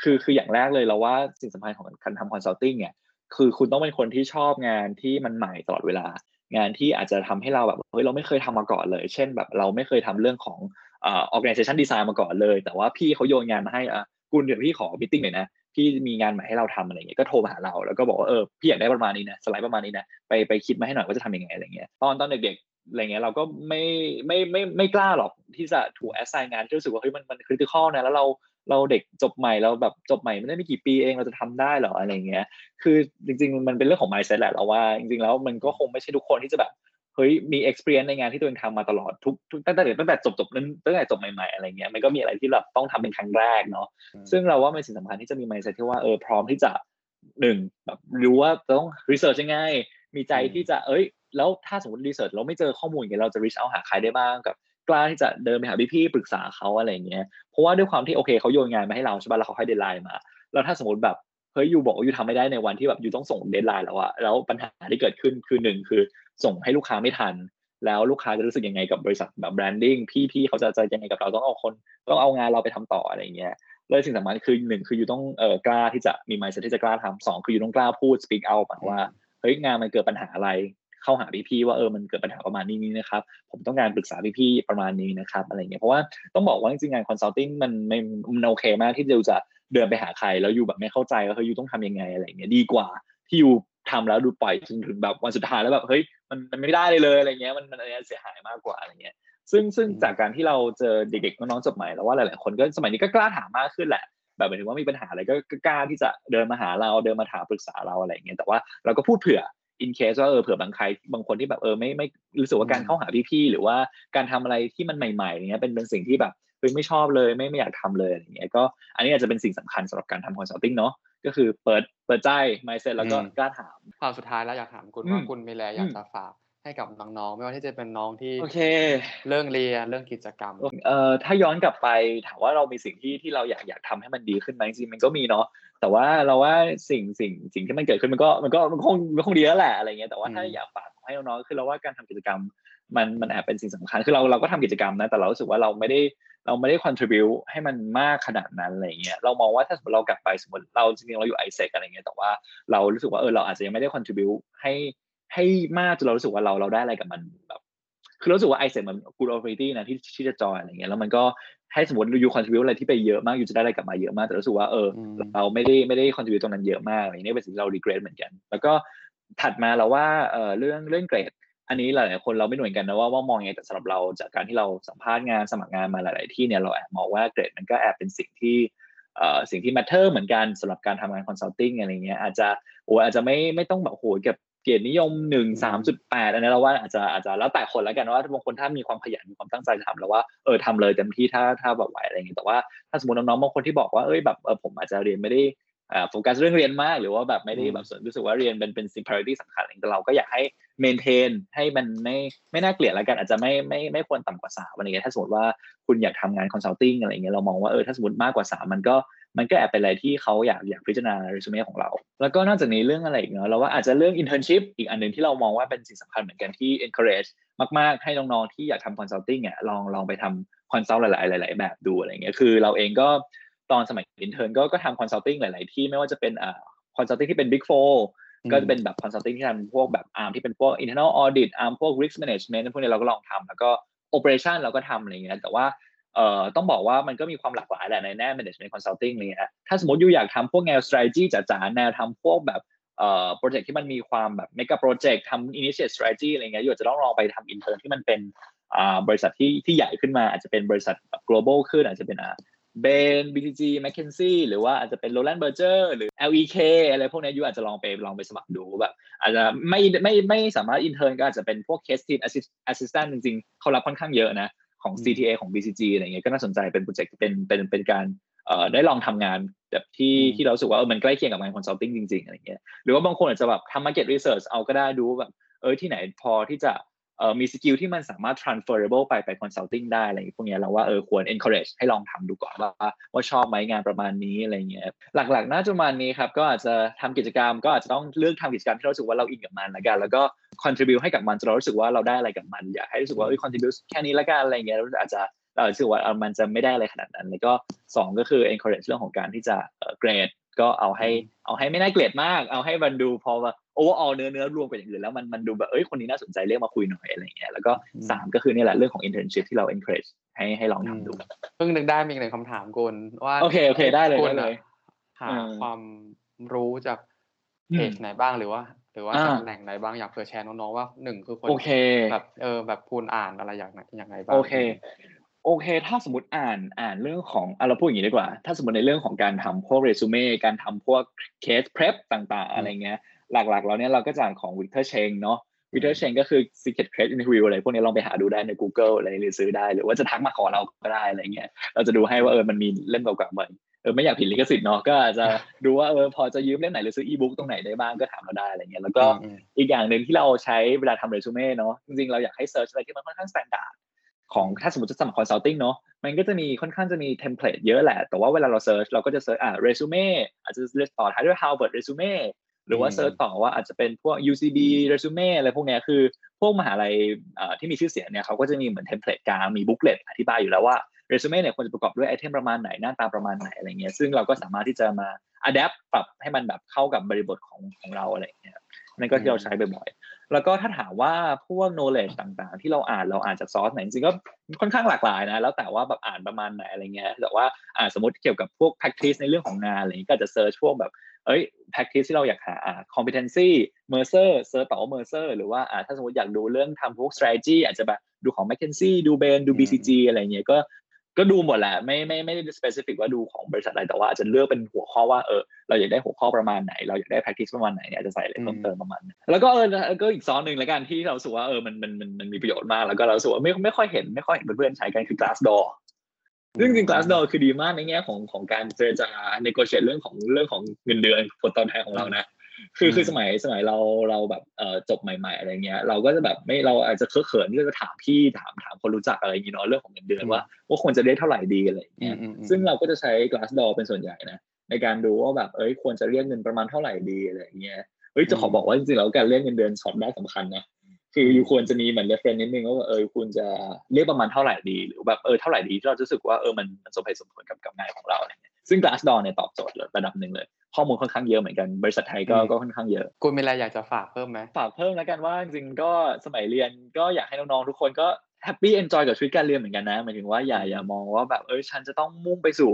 คือคืออย่างแรกเลยเราว่าสิ่งสำคัญของการทำคอนซัลทิงเนี่ยคือคุณต้องเป็นคนที่ชอบงานที่มันใหม่ตลอดเวลา งานที่อาจจะทำให้เราแบบเฮ้ยเราไม่เคยทำมาก่อนเลย เช่นแบบเราไม่เคยทำเรื่องของเอ่อ organization design มาก่อนเลย แต่ว่าพี่เขาโยนงานมาให้อะคุณเดี๋ยวพี่ขอมิ팅หน่อยนะพี่มีงานใหม่ให้เราทำอะไรเงี้ยก็โทรมาหาเราแล้วก็บอกว่าเออพี่อยากได้ประมาณนี้นะสไลด์ประมาณนี้นะไปไปคิดมาให้หน่อยว่าจะทำยังไงอะไรเงี้ยตอนตอนเด็กๆอะไรเงี้ยเราก็ไม่ไม่ไม่ไม่กล้าหรอกที่จะถูกแอสไซน์งานที่รู้สึกว่าเฮ้ยมันมันคริติคอลนะแล้วเรา เราเด็กจบใหม่เราแบบจบใหม่ไม่ได้ไม่กี่ปีเองเราจะทำได้หรออะไรเงี้ย คือจริง ๆ มันเป็นเรื่องของ mindset แหละเราว่า จริงๆแล้วมันก็คงไม่ใช่ทุกคนที่จะแบบเฮ้ยมี experience ในงานที่ตัวเองทำมาตลอดทุกตั้งแต่ตั้งแต่จบจบนั้นตั้งแต่จบใหม่ๆอะไรเงี้ยมันก็มีอะไรที่แบบต้องทำเป็นครั้งแรกเนาะซึ่งเราว่าเป็นสิ่งสำคัญที่จะมี mindset ที่ว่าเออพร้อมที่จะหนึ่งแบบรู้ว่าต้อง research ยังไงมีใจที่จะเอ้ย แล้วถ้าสมมติ research เราไม่เจอข้อมูลอย่างเงี้ยเราจะ reach out หาใครได้บ้างกับ กล้าที่จะเดินไปหาพี่ๆปรึกษาเขาอะไรเงี้ยเพราะว่าด้วยความที่โอเคเขาโยนงานมาให้เราใช่ป่ะแล้วเขาให้ deadline มา แล้วถ้าสมมติแบบเฮ้ย you บอกว่า you ทำไม่ได้ในวันที่แบบ you ต้องส่ง deadline แล้วอะแล้วปัญหาที่เกิดขึ้นคือหนึ่งคือส่งให้ลูกค้าไม่ทัน แล้วลูกค้าจะรู้สึกยังไงกับบริษัทแบบ branding พี่ๆเขาจะจะยังไงกับเราต้องเอาคนต้องเอางานเราไปทำต่ออะไรเงี้ยเลยสิ่งสำคัญคือหนึ่งคือยูต้องเอ่อกล้าที่จะมีไมซ์ที่จะกล้าทำสองคือ you ต้องกล้าพูด speak out ว่าเฮ้ยงานมันเกิดปัญหาอะไร เข้าหาพี่ๆว่าเออมันเกิดปัญหาประมาณนี้นี่นะครับ ผมต้องการปรึกษาพี่ๆประมาณนี้นะครับอะไรเงี้ยเพราะว่าต้องบอกว่าจริงๆงานคอนซัลทิงมันไม่มันโอเคมากที่เราจะเดินไปหาใครแล้วอยู่แบบไม่เข้าใจว่าเฮ้ยยูต้องทำยังไงอะไรเงี้ยดีกว่าที่อยู่ทำแล้วดูปล่อยจนถึงแบบวันสุดท้ายแล้วแบบเฮ้ยมันมันไม่ได้เลยเลยอะไรเงี้ยมันมันอะไรเสียหายมากกว่าอะไรเงี้ยซึ่งซึ่งจากการที่เราเจอเด็กๆน้องๆจบใหม่แล้วว่าหลายๆคนก็สมัยนี้ก็กล้าถามมากขึ้นแหละแบบหมายถึงว่ามีปัญหาอะไรก็กล้าที่จะเดินมาหาเราเดินมาถามปรึกษาเราอะไรเงี้ยแต่ว่าเราก็พูดเผื่อ อินเคสว่าเออเผื่อบางใครบางคนที่แบบเออไม่ไม่รู้สึกว่าการเข้าหาพี่ๆหรือว่าการทำอะไรที่มันใหม่ๆเนี้ยเป็นเป็นสิ่งที่แบบเฮ้ยไม่ชอบเลยไม่ไม่อยากทำเลยอย่างเงี้ยก็อันนี้อาจจะเป็นสิ่งสำคัญสำหรับการทำคอนซัลทิงเนาะก็คือเปิดเปิดใจไม่เสร็จแล้วก็กล้าถามความสุดท้ายแล้วอยากถามคุณว่าคุณมีแลอยากจะฝากให้กับน้องๆไม่ว่าที่จะเป็นน้องที่โอเค เรื่องเรียนเรื่องกิจกรรมเอ่อถ้าย้อนกลับไปถามว่าเรามีสิ่งที่ที่เราอยากอยากทำให้มันดีขึ้นไหมจริงมันก็มีเนาะ แต่ว่าเราว่าสิ่งสิ่งสิ่งที่มันเกิดขึ้นมันก็มันก็มันคงมันคงดีแล้วแหละอะไรเงี้ยแต่ว่าถ้าอยากฝากให้น้องๆคือเราว่าการทำกิจกรรม มันมันแอบเป็นสิ่งสำคัญคือเราเราก็ทำกิจกรรมนะแต่เรารู้สึกว่าเราไม่ได้เราไม่ได้ contribu ให้มันมากขนาดนั้นอะไรเงี้ยเรามองว่าถ้าสมมติเรากลับไปสมมติเราจริงๆเราอยู่ไอเซกอะไรเงี้ยแต่ว่าเรารู้สึกว่าเออเราอาจจะยังไม่ได้ contribu ให้ให้มากจนเรารู้สึกว่าเราเราได้อะไรกับมันแบบ คือรู้สึกว่า AIESEC มัน good opportunity นะที่ที่จะจอยอะไรเงี้ยแล้วมันก็ให้สมมติ you contribute อะไรที่ไปเยอะมาก you จะได้อะไรกลับมาเยอะมากแต่รู้สึกว่าเออเราไม่ได้ไม่ได้ contribute ตรงนั้นเยอะมากอะไรนี้เป็นสิ่งที่เรา regret เหมือนกัน แล้วก็ถัดมาเราว่าเออเรื่องเรื่องเกรด อันนี้หลายๆคนเราไม่รู้เหมือนกันนะว่าว่ามองยังไงแต่สำหรับเราจากการที่เราสัมภาษณ์งานสมัครงานมาหลาย ๆ ที่เนี่ยเราแอบมองว่าเกรดมันก็แอบเป็นสิ่งที่เอ่อสิ่งที่ matter เหมือนกันสำหรับการทำงาน consulting อะไรเงี้ยอาจจะโอ้อาจจะไม่ไม่ต้องแบบโหเก็บ เกียรตินิยมหนึ่งสามจุดแปดอันนี้เราว่าอาจจะอาจจะแล้วแต่คนแล้วกันว่าบางคนถ้ามีความขยันมีความตั้งใจทำแล้วว่าเออทำเลยเต็มที่ถ้าถ้าแบบไหวอะไรอย่างงี้แต่ว่าถ้าสมมติน้องๆบางคนที่บอกว่าเอ้ยแบบเออผมอาจจะเรียนไม่ได้ โฟกัสเรื่องเรียนมาก หรือว่าแบบไม่ได้แบบรู้สึกว่าเรียนเป็นเป็นสิ่ง priority สำคัญแต่เราก็อยากให้ maintain ให้มันไม่ไม่น่าเกลียดแล้วกัน อาจจะไม่ไม่ไม่ควรต่ำกว่าสามอะไรเงี้ยถ้าสมมติว่าคุณอยากทำงาน consulting อะไรเงี้ยเรามองว่าเออถ้าสมมติมากกว่าสามมันก็มันก็แอบเป็นอะไรที่เขาอยากอยากพิจารณาเรซูเม่ของเรา แล้วก็นอกจากนี้เรื่องอะไรอีกเนาะเราว่าอาจจะเรื่อง internship อีกอันหนึ่งที่เรามองว่าเป็นสิ่งสำคัญเหมือนกันที่ encourage มาก ๆ ให้น้อง ๆ ที่อยากทำ consulting เนี่ยลองลองไปทำ consult หลาย ๆ หลาย ๆ แบบดูอะไรเงี้ยคือเราเองก็ ตอนสมัย intern ก็ก็ทำ consulting หลาย ๆ ที่ไม่ว่าจะเป็นอ่า consulting ที่เป็น big four ก็จะเป็นแบบ consulting ที่ทำพวกแบบอาร์มที่เป็นพวก internal audit อาร์มพวก risk management พวกนี้เราก็ลองทำแล้วก็ operation เราก็ทำอะไรเงี้ยแต่ว่าเอ่อต้องบอกว่ามันก็มีความหลากหลายแหละในแง่ management consulting เนี่ยถ้าสมมติอยู่อยากทำพวกแนว strategy จ๋าๆแนวทำพวกแบบเอ่อโปรเจกต์ที่มันมีความแบบเมกะโปรเจกต์ทำ initiate strategy อะไรเงี้ยอยู่จะต้องลองไปทำ intern ที่มันเป็นอ่าบริษัทที่ที่ใหญ่ขึ้นมาอาจจะเป็นบริษัทแบบ global ขึ้นอาจจะเป็นอ่า เบน BTG McKinsey หรือว่าอาจจะเป็น Roland Berger หรือ LEK อะไรพวกนี้ยูอาจจะลองไปลองไปสมัครดูแบบอาจจะไม่ไม่ไม่สามารถ intern ก็อาจจะเป็นพวก case team assistant จริงๆ เขารับค่อนข้างเยอะนะ ของ CTA ของ BCG อะไรเงี้ยก็น่าสนใจเป็นโปรเจกต์เป็นเป็นเป็นการเอ่อได้ลองทำงานแบบที่ที่เราสึกว่าเออมันใกล้เคียงกับงาน consulting จริงๆอะไรเงี้ยหรือว่าบางคนอาจจะแบบทำ market research เอาก็ได้ดูแบบเออที่ไหนพอที่จะ เออมี skill ที่มันสามารถ transferable ไปไป consulting ได้อะไรพวกนี้เราว่าเออควร encourage ให้ลองทำดูก่อนว่าว่าชอบไหมงานประมาณนี้อะไรเงี้ยหลักๆน่าจะประมาณนี้ครับก็อาจจะทำกิจกรรมก็อาจจะต้องเลือกทำกิจกรรมที่เราสึกว่าเราอินกับมันละกันแล้วก็ contribute ให้กับมันจนเรารู้สึกว่าเราได้อะไรกับมัน อยากให้รู้สึกว่าเออ contribute แค่นี้ละกันอะไรเงี้ยอาจจะเรารู้สึกว่ามันจะไม่ได้อะไรขนาดนั้น แล้วก็สองก็คือ encourage เรื่องของการที่จะเกรด ก็เอาให้เอาให้ไม่น่าเกลียดมาก เอาให้มันดูพอว่า overall เนื้อเนื้อรวมกับอย่างอื่นแล้วมันมันดูแบบเอ้ยคนนี้น่าสนใจเรียกมาคุยหน่อยอะไรเงี้ยแล้วก็สามก็คือนี่แหละเรื่องของ internship ที่เรา encourage ให้ให้ลองทำดูเพิ่งนึกได้มีหนึ่งคำถามกุลว่าโอเคโอเคได้เลยได้เลยหาความรู้จากเพจไหนบ้างหรือว่า หรือว่าจากแหล่งไหนบ้างอยากเผื่อแชร์น้องๆว่าหนึ่งคือคนแบบเออแบบพูนอ่านอะไรอย่างไรอย่างไรบ้างโอเค โอเค ถ้าสมมติอ่านอ่านเรื่องของอเราพูดอย่างนี้ดีกว่า ถ้าสมมติในเรื่องของการทำพวกเรซูเม่การทำพวก case prep ต่างๆ อะไรเงี้ย หลักๆเราเนี้ยเราก็จะอ่านของ Victor Cheng เนาะ Victor Cheng ก็คือ Secret Case Interview อะไรพวกนี้ลองไปหาดูได้ใน Google อะไรหรือซื้อได้ หรือว่าจะทักมาขอเราก็ได้อะไรเงี้ยเราจะดูให้ว่าเออมันมีเล่มเก่าๆไหมเออไม่อยากผิดลิขสิทธิ์เนาะก็อาจจะดูว่าเออพอจะยืมเล่มไหนหรือซื้ออีบุ๊กตรงไหนได้บ้างก็ถามเราได้อะไรเงี้ยแล้วก็อีกอย่างหนึ่งที่เราใช้เวลาทำเรซูเม่เนาะจริงๆเราอยากให้ search อะไรที่มันค่อนข้าง standard ของถ้าสมมติจะสมัคร consulting เนาะมันก็จะมีค่อนข้างจะมี template เยอะแหละ แต่ว่าเวลาเรา search เราก็จะ search อ่าเรซูเม่อาจจะเลือกต่อท้ายด้วย Harvard เรซูเม่หรือว่า search ต่อว่าอาจจะเป็นพวก UCB เรซูเม่อะไรพวกนี้คือ พวกมหาลัยที่มีชื่อเสียงเนี่ยเขาก็จะมีเหมือน template กลางมี booklet อธิบายอยู่แล้วว่าเรซูเม่เนี่ยควรจะประกอบด้วย item ประมาณไหนหน้าตาประมาณไหนอะไรเงี้ยซึ่งเราก็สามารถที่จะมา adapt ปรับให้มันแบบเข้ากับบริบทของของเราอะไรเงี้ยนั่นก็ที่เราใช้บ่อย แล้วก็ถ้าถามว่าพวก knowledge ต่างๆ ที่เราอ่านเราอ่านจากซอสไหนจริงก็ค่อนข้างหลากหลายนะแล้วแต่ว่าแบบอ่านประมาณไหนอะไรเงี้ยแต่ว่าอ่าสมมติเกี่ยวกับพวก practice ในเรื่องของงานอะไรก็จะ search พวกแบบเอ้ย practice ที่เราอยากหาอ่า competency mercer search ต่อ mercer หรือว่าอ่าถ้าสมมติอยากดูเรื่องทำพวก strategy อาจจะแบบดูของ McKinsey ดู Bain ดู BCG อะไรเงี้ยก็ ก็ดูหมดแหละไม่ไม่ไม่ได้ specific ว่าดูของบริษัทอะไรแต่ว่าอาจจะเลือกเป็นหัวข้อว่าเออเราอยากได้หัวข้อประมาณไหน เราอยากได้ practice ประมาณไหนเนี่ยจะใส่อะไรเพิ่มเติมประมาณแล้วก็เออก็อีกซอสหนึ่งแล้วกันที่เราสึกว่าเออมันมันมันมันมีประโยชน์มากแล้วก็เราสึกว่าไม่ไม่ค่อยเห็นไม่ค่อยเห็นเพื่อนๆใช้กันคือ Glassdoor ซึ่งจริง Glassdoor คือดีมากในแง่ของของการเจรจา negotiate เรื่องของเรื่องของเงินเดือนผลตอบแทนของเรานะ คือคือสมัยสมัยเราเราแบบเอ่อจบใหม่ ๆ อะไรเงี้ย เราก็จะแบบไม่เราอาจจะเคอะเขินที่จะถามพี่ถามถามคนรู้จักอะไรอย่างเงี้เนาะเรื่องของเงินเดือนว่าว่าควรจะได้เท่าไหร่ดีอะไรเงี้ยซึ่งเราก็จะใช้ Glassdoor เป็นส่วนใหญ่นะในการดูว่าแบบเอ้ยควรจะเรียกเงินประมาณเท่าไหร่ดีอะไรเงี้ยเฮ้ยจะขอบอกว่าจริงๆแล้วการเรียกเงินเดือนช็อตได้สำคัญนะคืออยู่ควรจะมีเหมือนเรฟเฟนนิดนึงว่าเออคุณจะเรียกประมาณเท่าไหร่ดี หรือแบบเออเท่าไหร่ดีที่เรารู้สึกว่าเออมันมันสมเหตุสมผลกับกับงานของเราเนี่ย ซึ่ง Glassdoor เนี่ยตอบโจทย์ระดับหนึ่งเลย ข้อมูลค่อนข้างเยอะเหมือนกันบริษัทไทยก็ก็ค่อนข้างเยอะคุณมีอะไรอยากจะฝากเพิ่มไหมฝากเพิ่มแล้วกันว่าจริงๆก็สมัยเรียนก็อยากให้น้องๆทุกคนก็ happy enjoy กับชีวิตการเรียนเหมือนกันนะหมายถึงว่าอย่าอย่ามองว่าแบบเออฉันจะต้องมุ่งไปสู่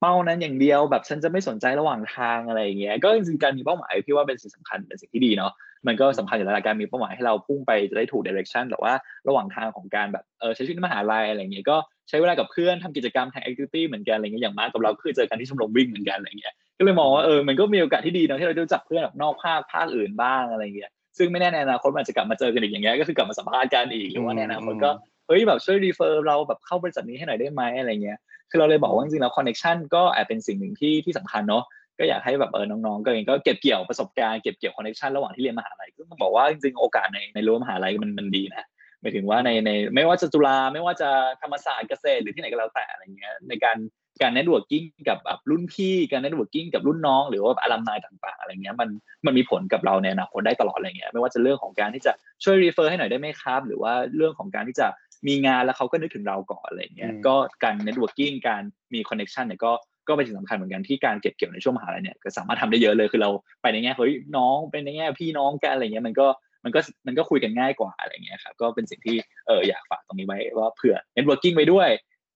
เป้านั้นอย่างเดียวแบบฉันจะไม่สนใจระหว่างทางอะไรอย่างเงี้ยก็จริงๆการมีเป้าหมายพี่ว่าเป็นสิ่งสำคัญเป็นสิ่งที่ดีเนาะมันก็สำคัญอยู่แล้วการมีเป้าหมายให้เราพุ่งไปจะได้ถูก direction แต่ว่าระหว่างทางของการแบบเออใช้ชีวิตมหาลัยอะไรเงี้ยก็ใช้เวลากับเพื่อนทำกิจกรรมทาง activity เหมือนกันอะไรเงี้ยอย่างมาร์คกับเราคือเจอกันที่ชมรมวิ่งเหมือนกันอะไรเงี้ยก็เลยมองว่าเออมันก็มีโอกาสที่ดีนะที่เราจะรู้จักเพื่อนแบบนอกภาคภาคอื่นบ้างอะไรเงี้ยซึ่งไม่แน่ในอนาคตมันจะกลับมาเจอกันอีกอย่างเงี้ยก็คือกลับมาสัมภาษณ์กันอีกหรือว่าในอนาคตก็ เฮ้ยแบบช่วย refer เราแบบเข้าบริษัทนี้ให้หน่อยได้ไหมอะไรเงี้ยคือเราเลยบอกว่าจริงๆแล้ว connection ก็แอบเป็นสิ่งหนึ่งที่ที่สำคัญเนาะก็อยากให้แบบเออน้องๆก็เองก็เก็บเกี่ยวประสบการณ์เก็บเกี่ยว connection ระหว่างที่เรียนมหาลัยก็ต้องบอกว่าจริงๆโอกาสในในรั้วมหาลัยมันมันดีนะหมายถึงว่าในในไม่ว่าจะจุฬาไม่ว่าจะธรรมศาสตร์เกษตรหรือที่ไหนก็แล้วแต่อะไรเงี้ยในการการ networking กับแบบรุ่นพี่การ networking กับรุ่นน้อง หรือว่า alumni ต่างๆอะไรเงี้ยมันมันมีผลกับเราในอนาคตได้ตลอดอะไรเงี้ยไม่ว่าจะเรื่องของการที่จะช่วย refer ให้หน่อยได้ไหมครับ หรือว่าเรื่องของการที่จะ มีงานแล้วเขาก็นึกถึงเราก่อนอะไรเงี้ยก็การ networking การมี connection เนี่ยก็ก็เป็นสิ่งสำคัญเหมือนกันที่การเก็บเกี่ยวในช่วงมหาลัยเนี่ยก็สามารถทำได้เยอะเลยคือเราไปในแง่เฮ้ยน้องเป็นในแง่พี่น้องกันอะไรเงี้ยมันก็มันก็มันก็คุยกันง่ายกว่าอะไรเงี้ยครับก็เป็นสิ่งที่เอออยากฝากตรงนี้ไว้ว่าเผื่อ networking ไปด้วย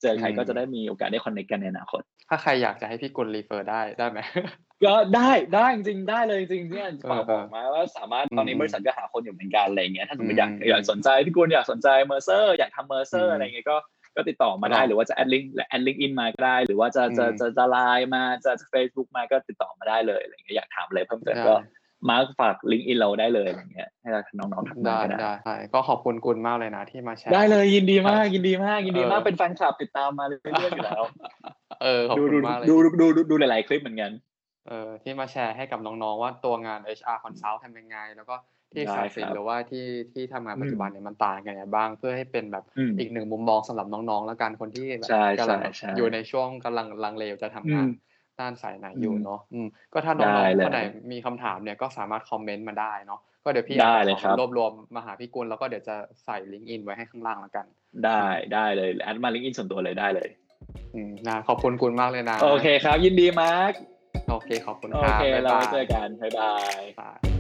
เจอใครก็จะได้มีโอกาสได้ connect กันในอนาคต ถ้าใครอยากจะให้พี่กุล refer ได้ได้ไหมก็ได้ได้จริงได้เลยจริงเนี่ยฝากบอกมาว่าสามารถตอนนี้บริษัทก็หาคนอยู่เหมือนกันอะไรเงี้ยถ้าสมมติอยากอยากสนใจพี่กุลอยากสนใจ Mercer อยากทำ Mercer อะไรเงี้ยก็ก็ติดต่อมาได้หรือว่าจะ add Link add LinkedIn มาก็ได้ หรือว่าจะจะจะจะไลน์มาจะเฟซบุ๊กมาก็ติดต่อมาได้เลยอะไรเงี้ยอยากถามอะไรเพิ่มเติมก็ มาร์กฝากลิงก์อินเราได้เลยอะไรเงี้ยให้น้องๆทำได้ได้ได้ก็ขอบคุณกุลมากเลยนะที่มาแชร์ได้เลยยินดีมากยินดีมากยินดีมากเป็นแฟนคลับติดตามมาเรื่อยๆอยู่แล้วเออขอบคุณมากเลยดูดูดูดูหลายๆคลิปเหมือนกันเออที่มาแชร์ให้กับน้องๆว่าตัวงาน HR Consult ทำยังไง แล้วก็ที่สายสินหรือว่าที่ที่ทำงานปัจจุบันเนี่ยมันต่างกันยังไงบ้างเพื่อให้เป็นแบบอีกหนึ่งมุมมองสำหรับน้องๆ แล้วกันคนที่แบบกำลังอยู่ในช่วงกำลังลังเลจะทำงาน ด้านสายไหนอยู่เนาะก็ถ้าน้องๆคนไหนมีคำถามเนี่ยก็สามารถคอมเมนต์มาได้เนาะก็เดี๋ยวพี่จะรวบรวมมาหาพี่กุลแล้วก็เดี๋ยวจะใส่ลิงก์อินไว้ให้ข้างล่างแล้วกัน ได้ได้เลยแอดมาลิงก์อินส่วนตัวเลยได้เลยอืมนะขอบคุณกุลมากเลยนะ โอเคครับ ยินดีมากโอเคขอบคุณครับโอเคเราไว้เจอกันบ๊ายบาย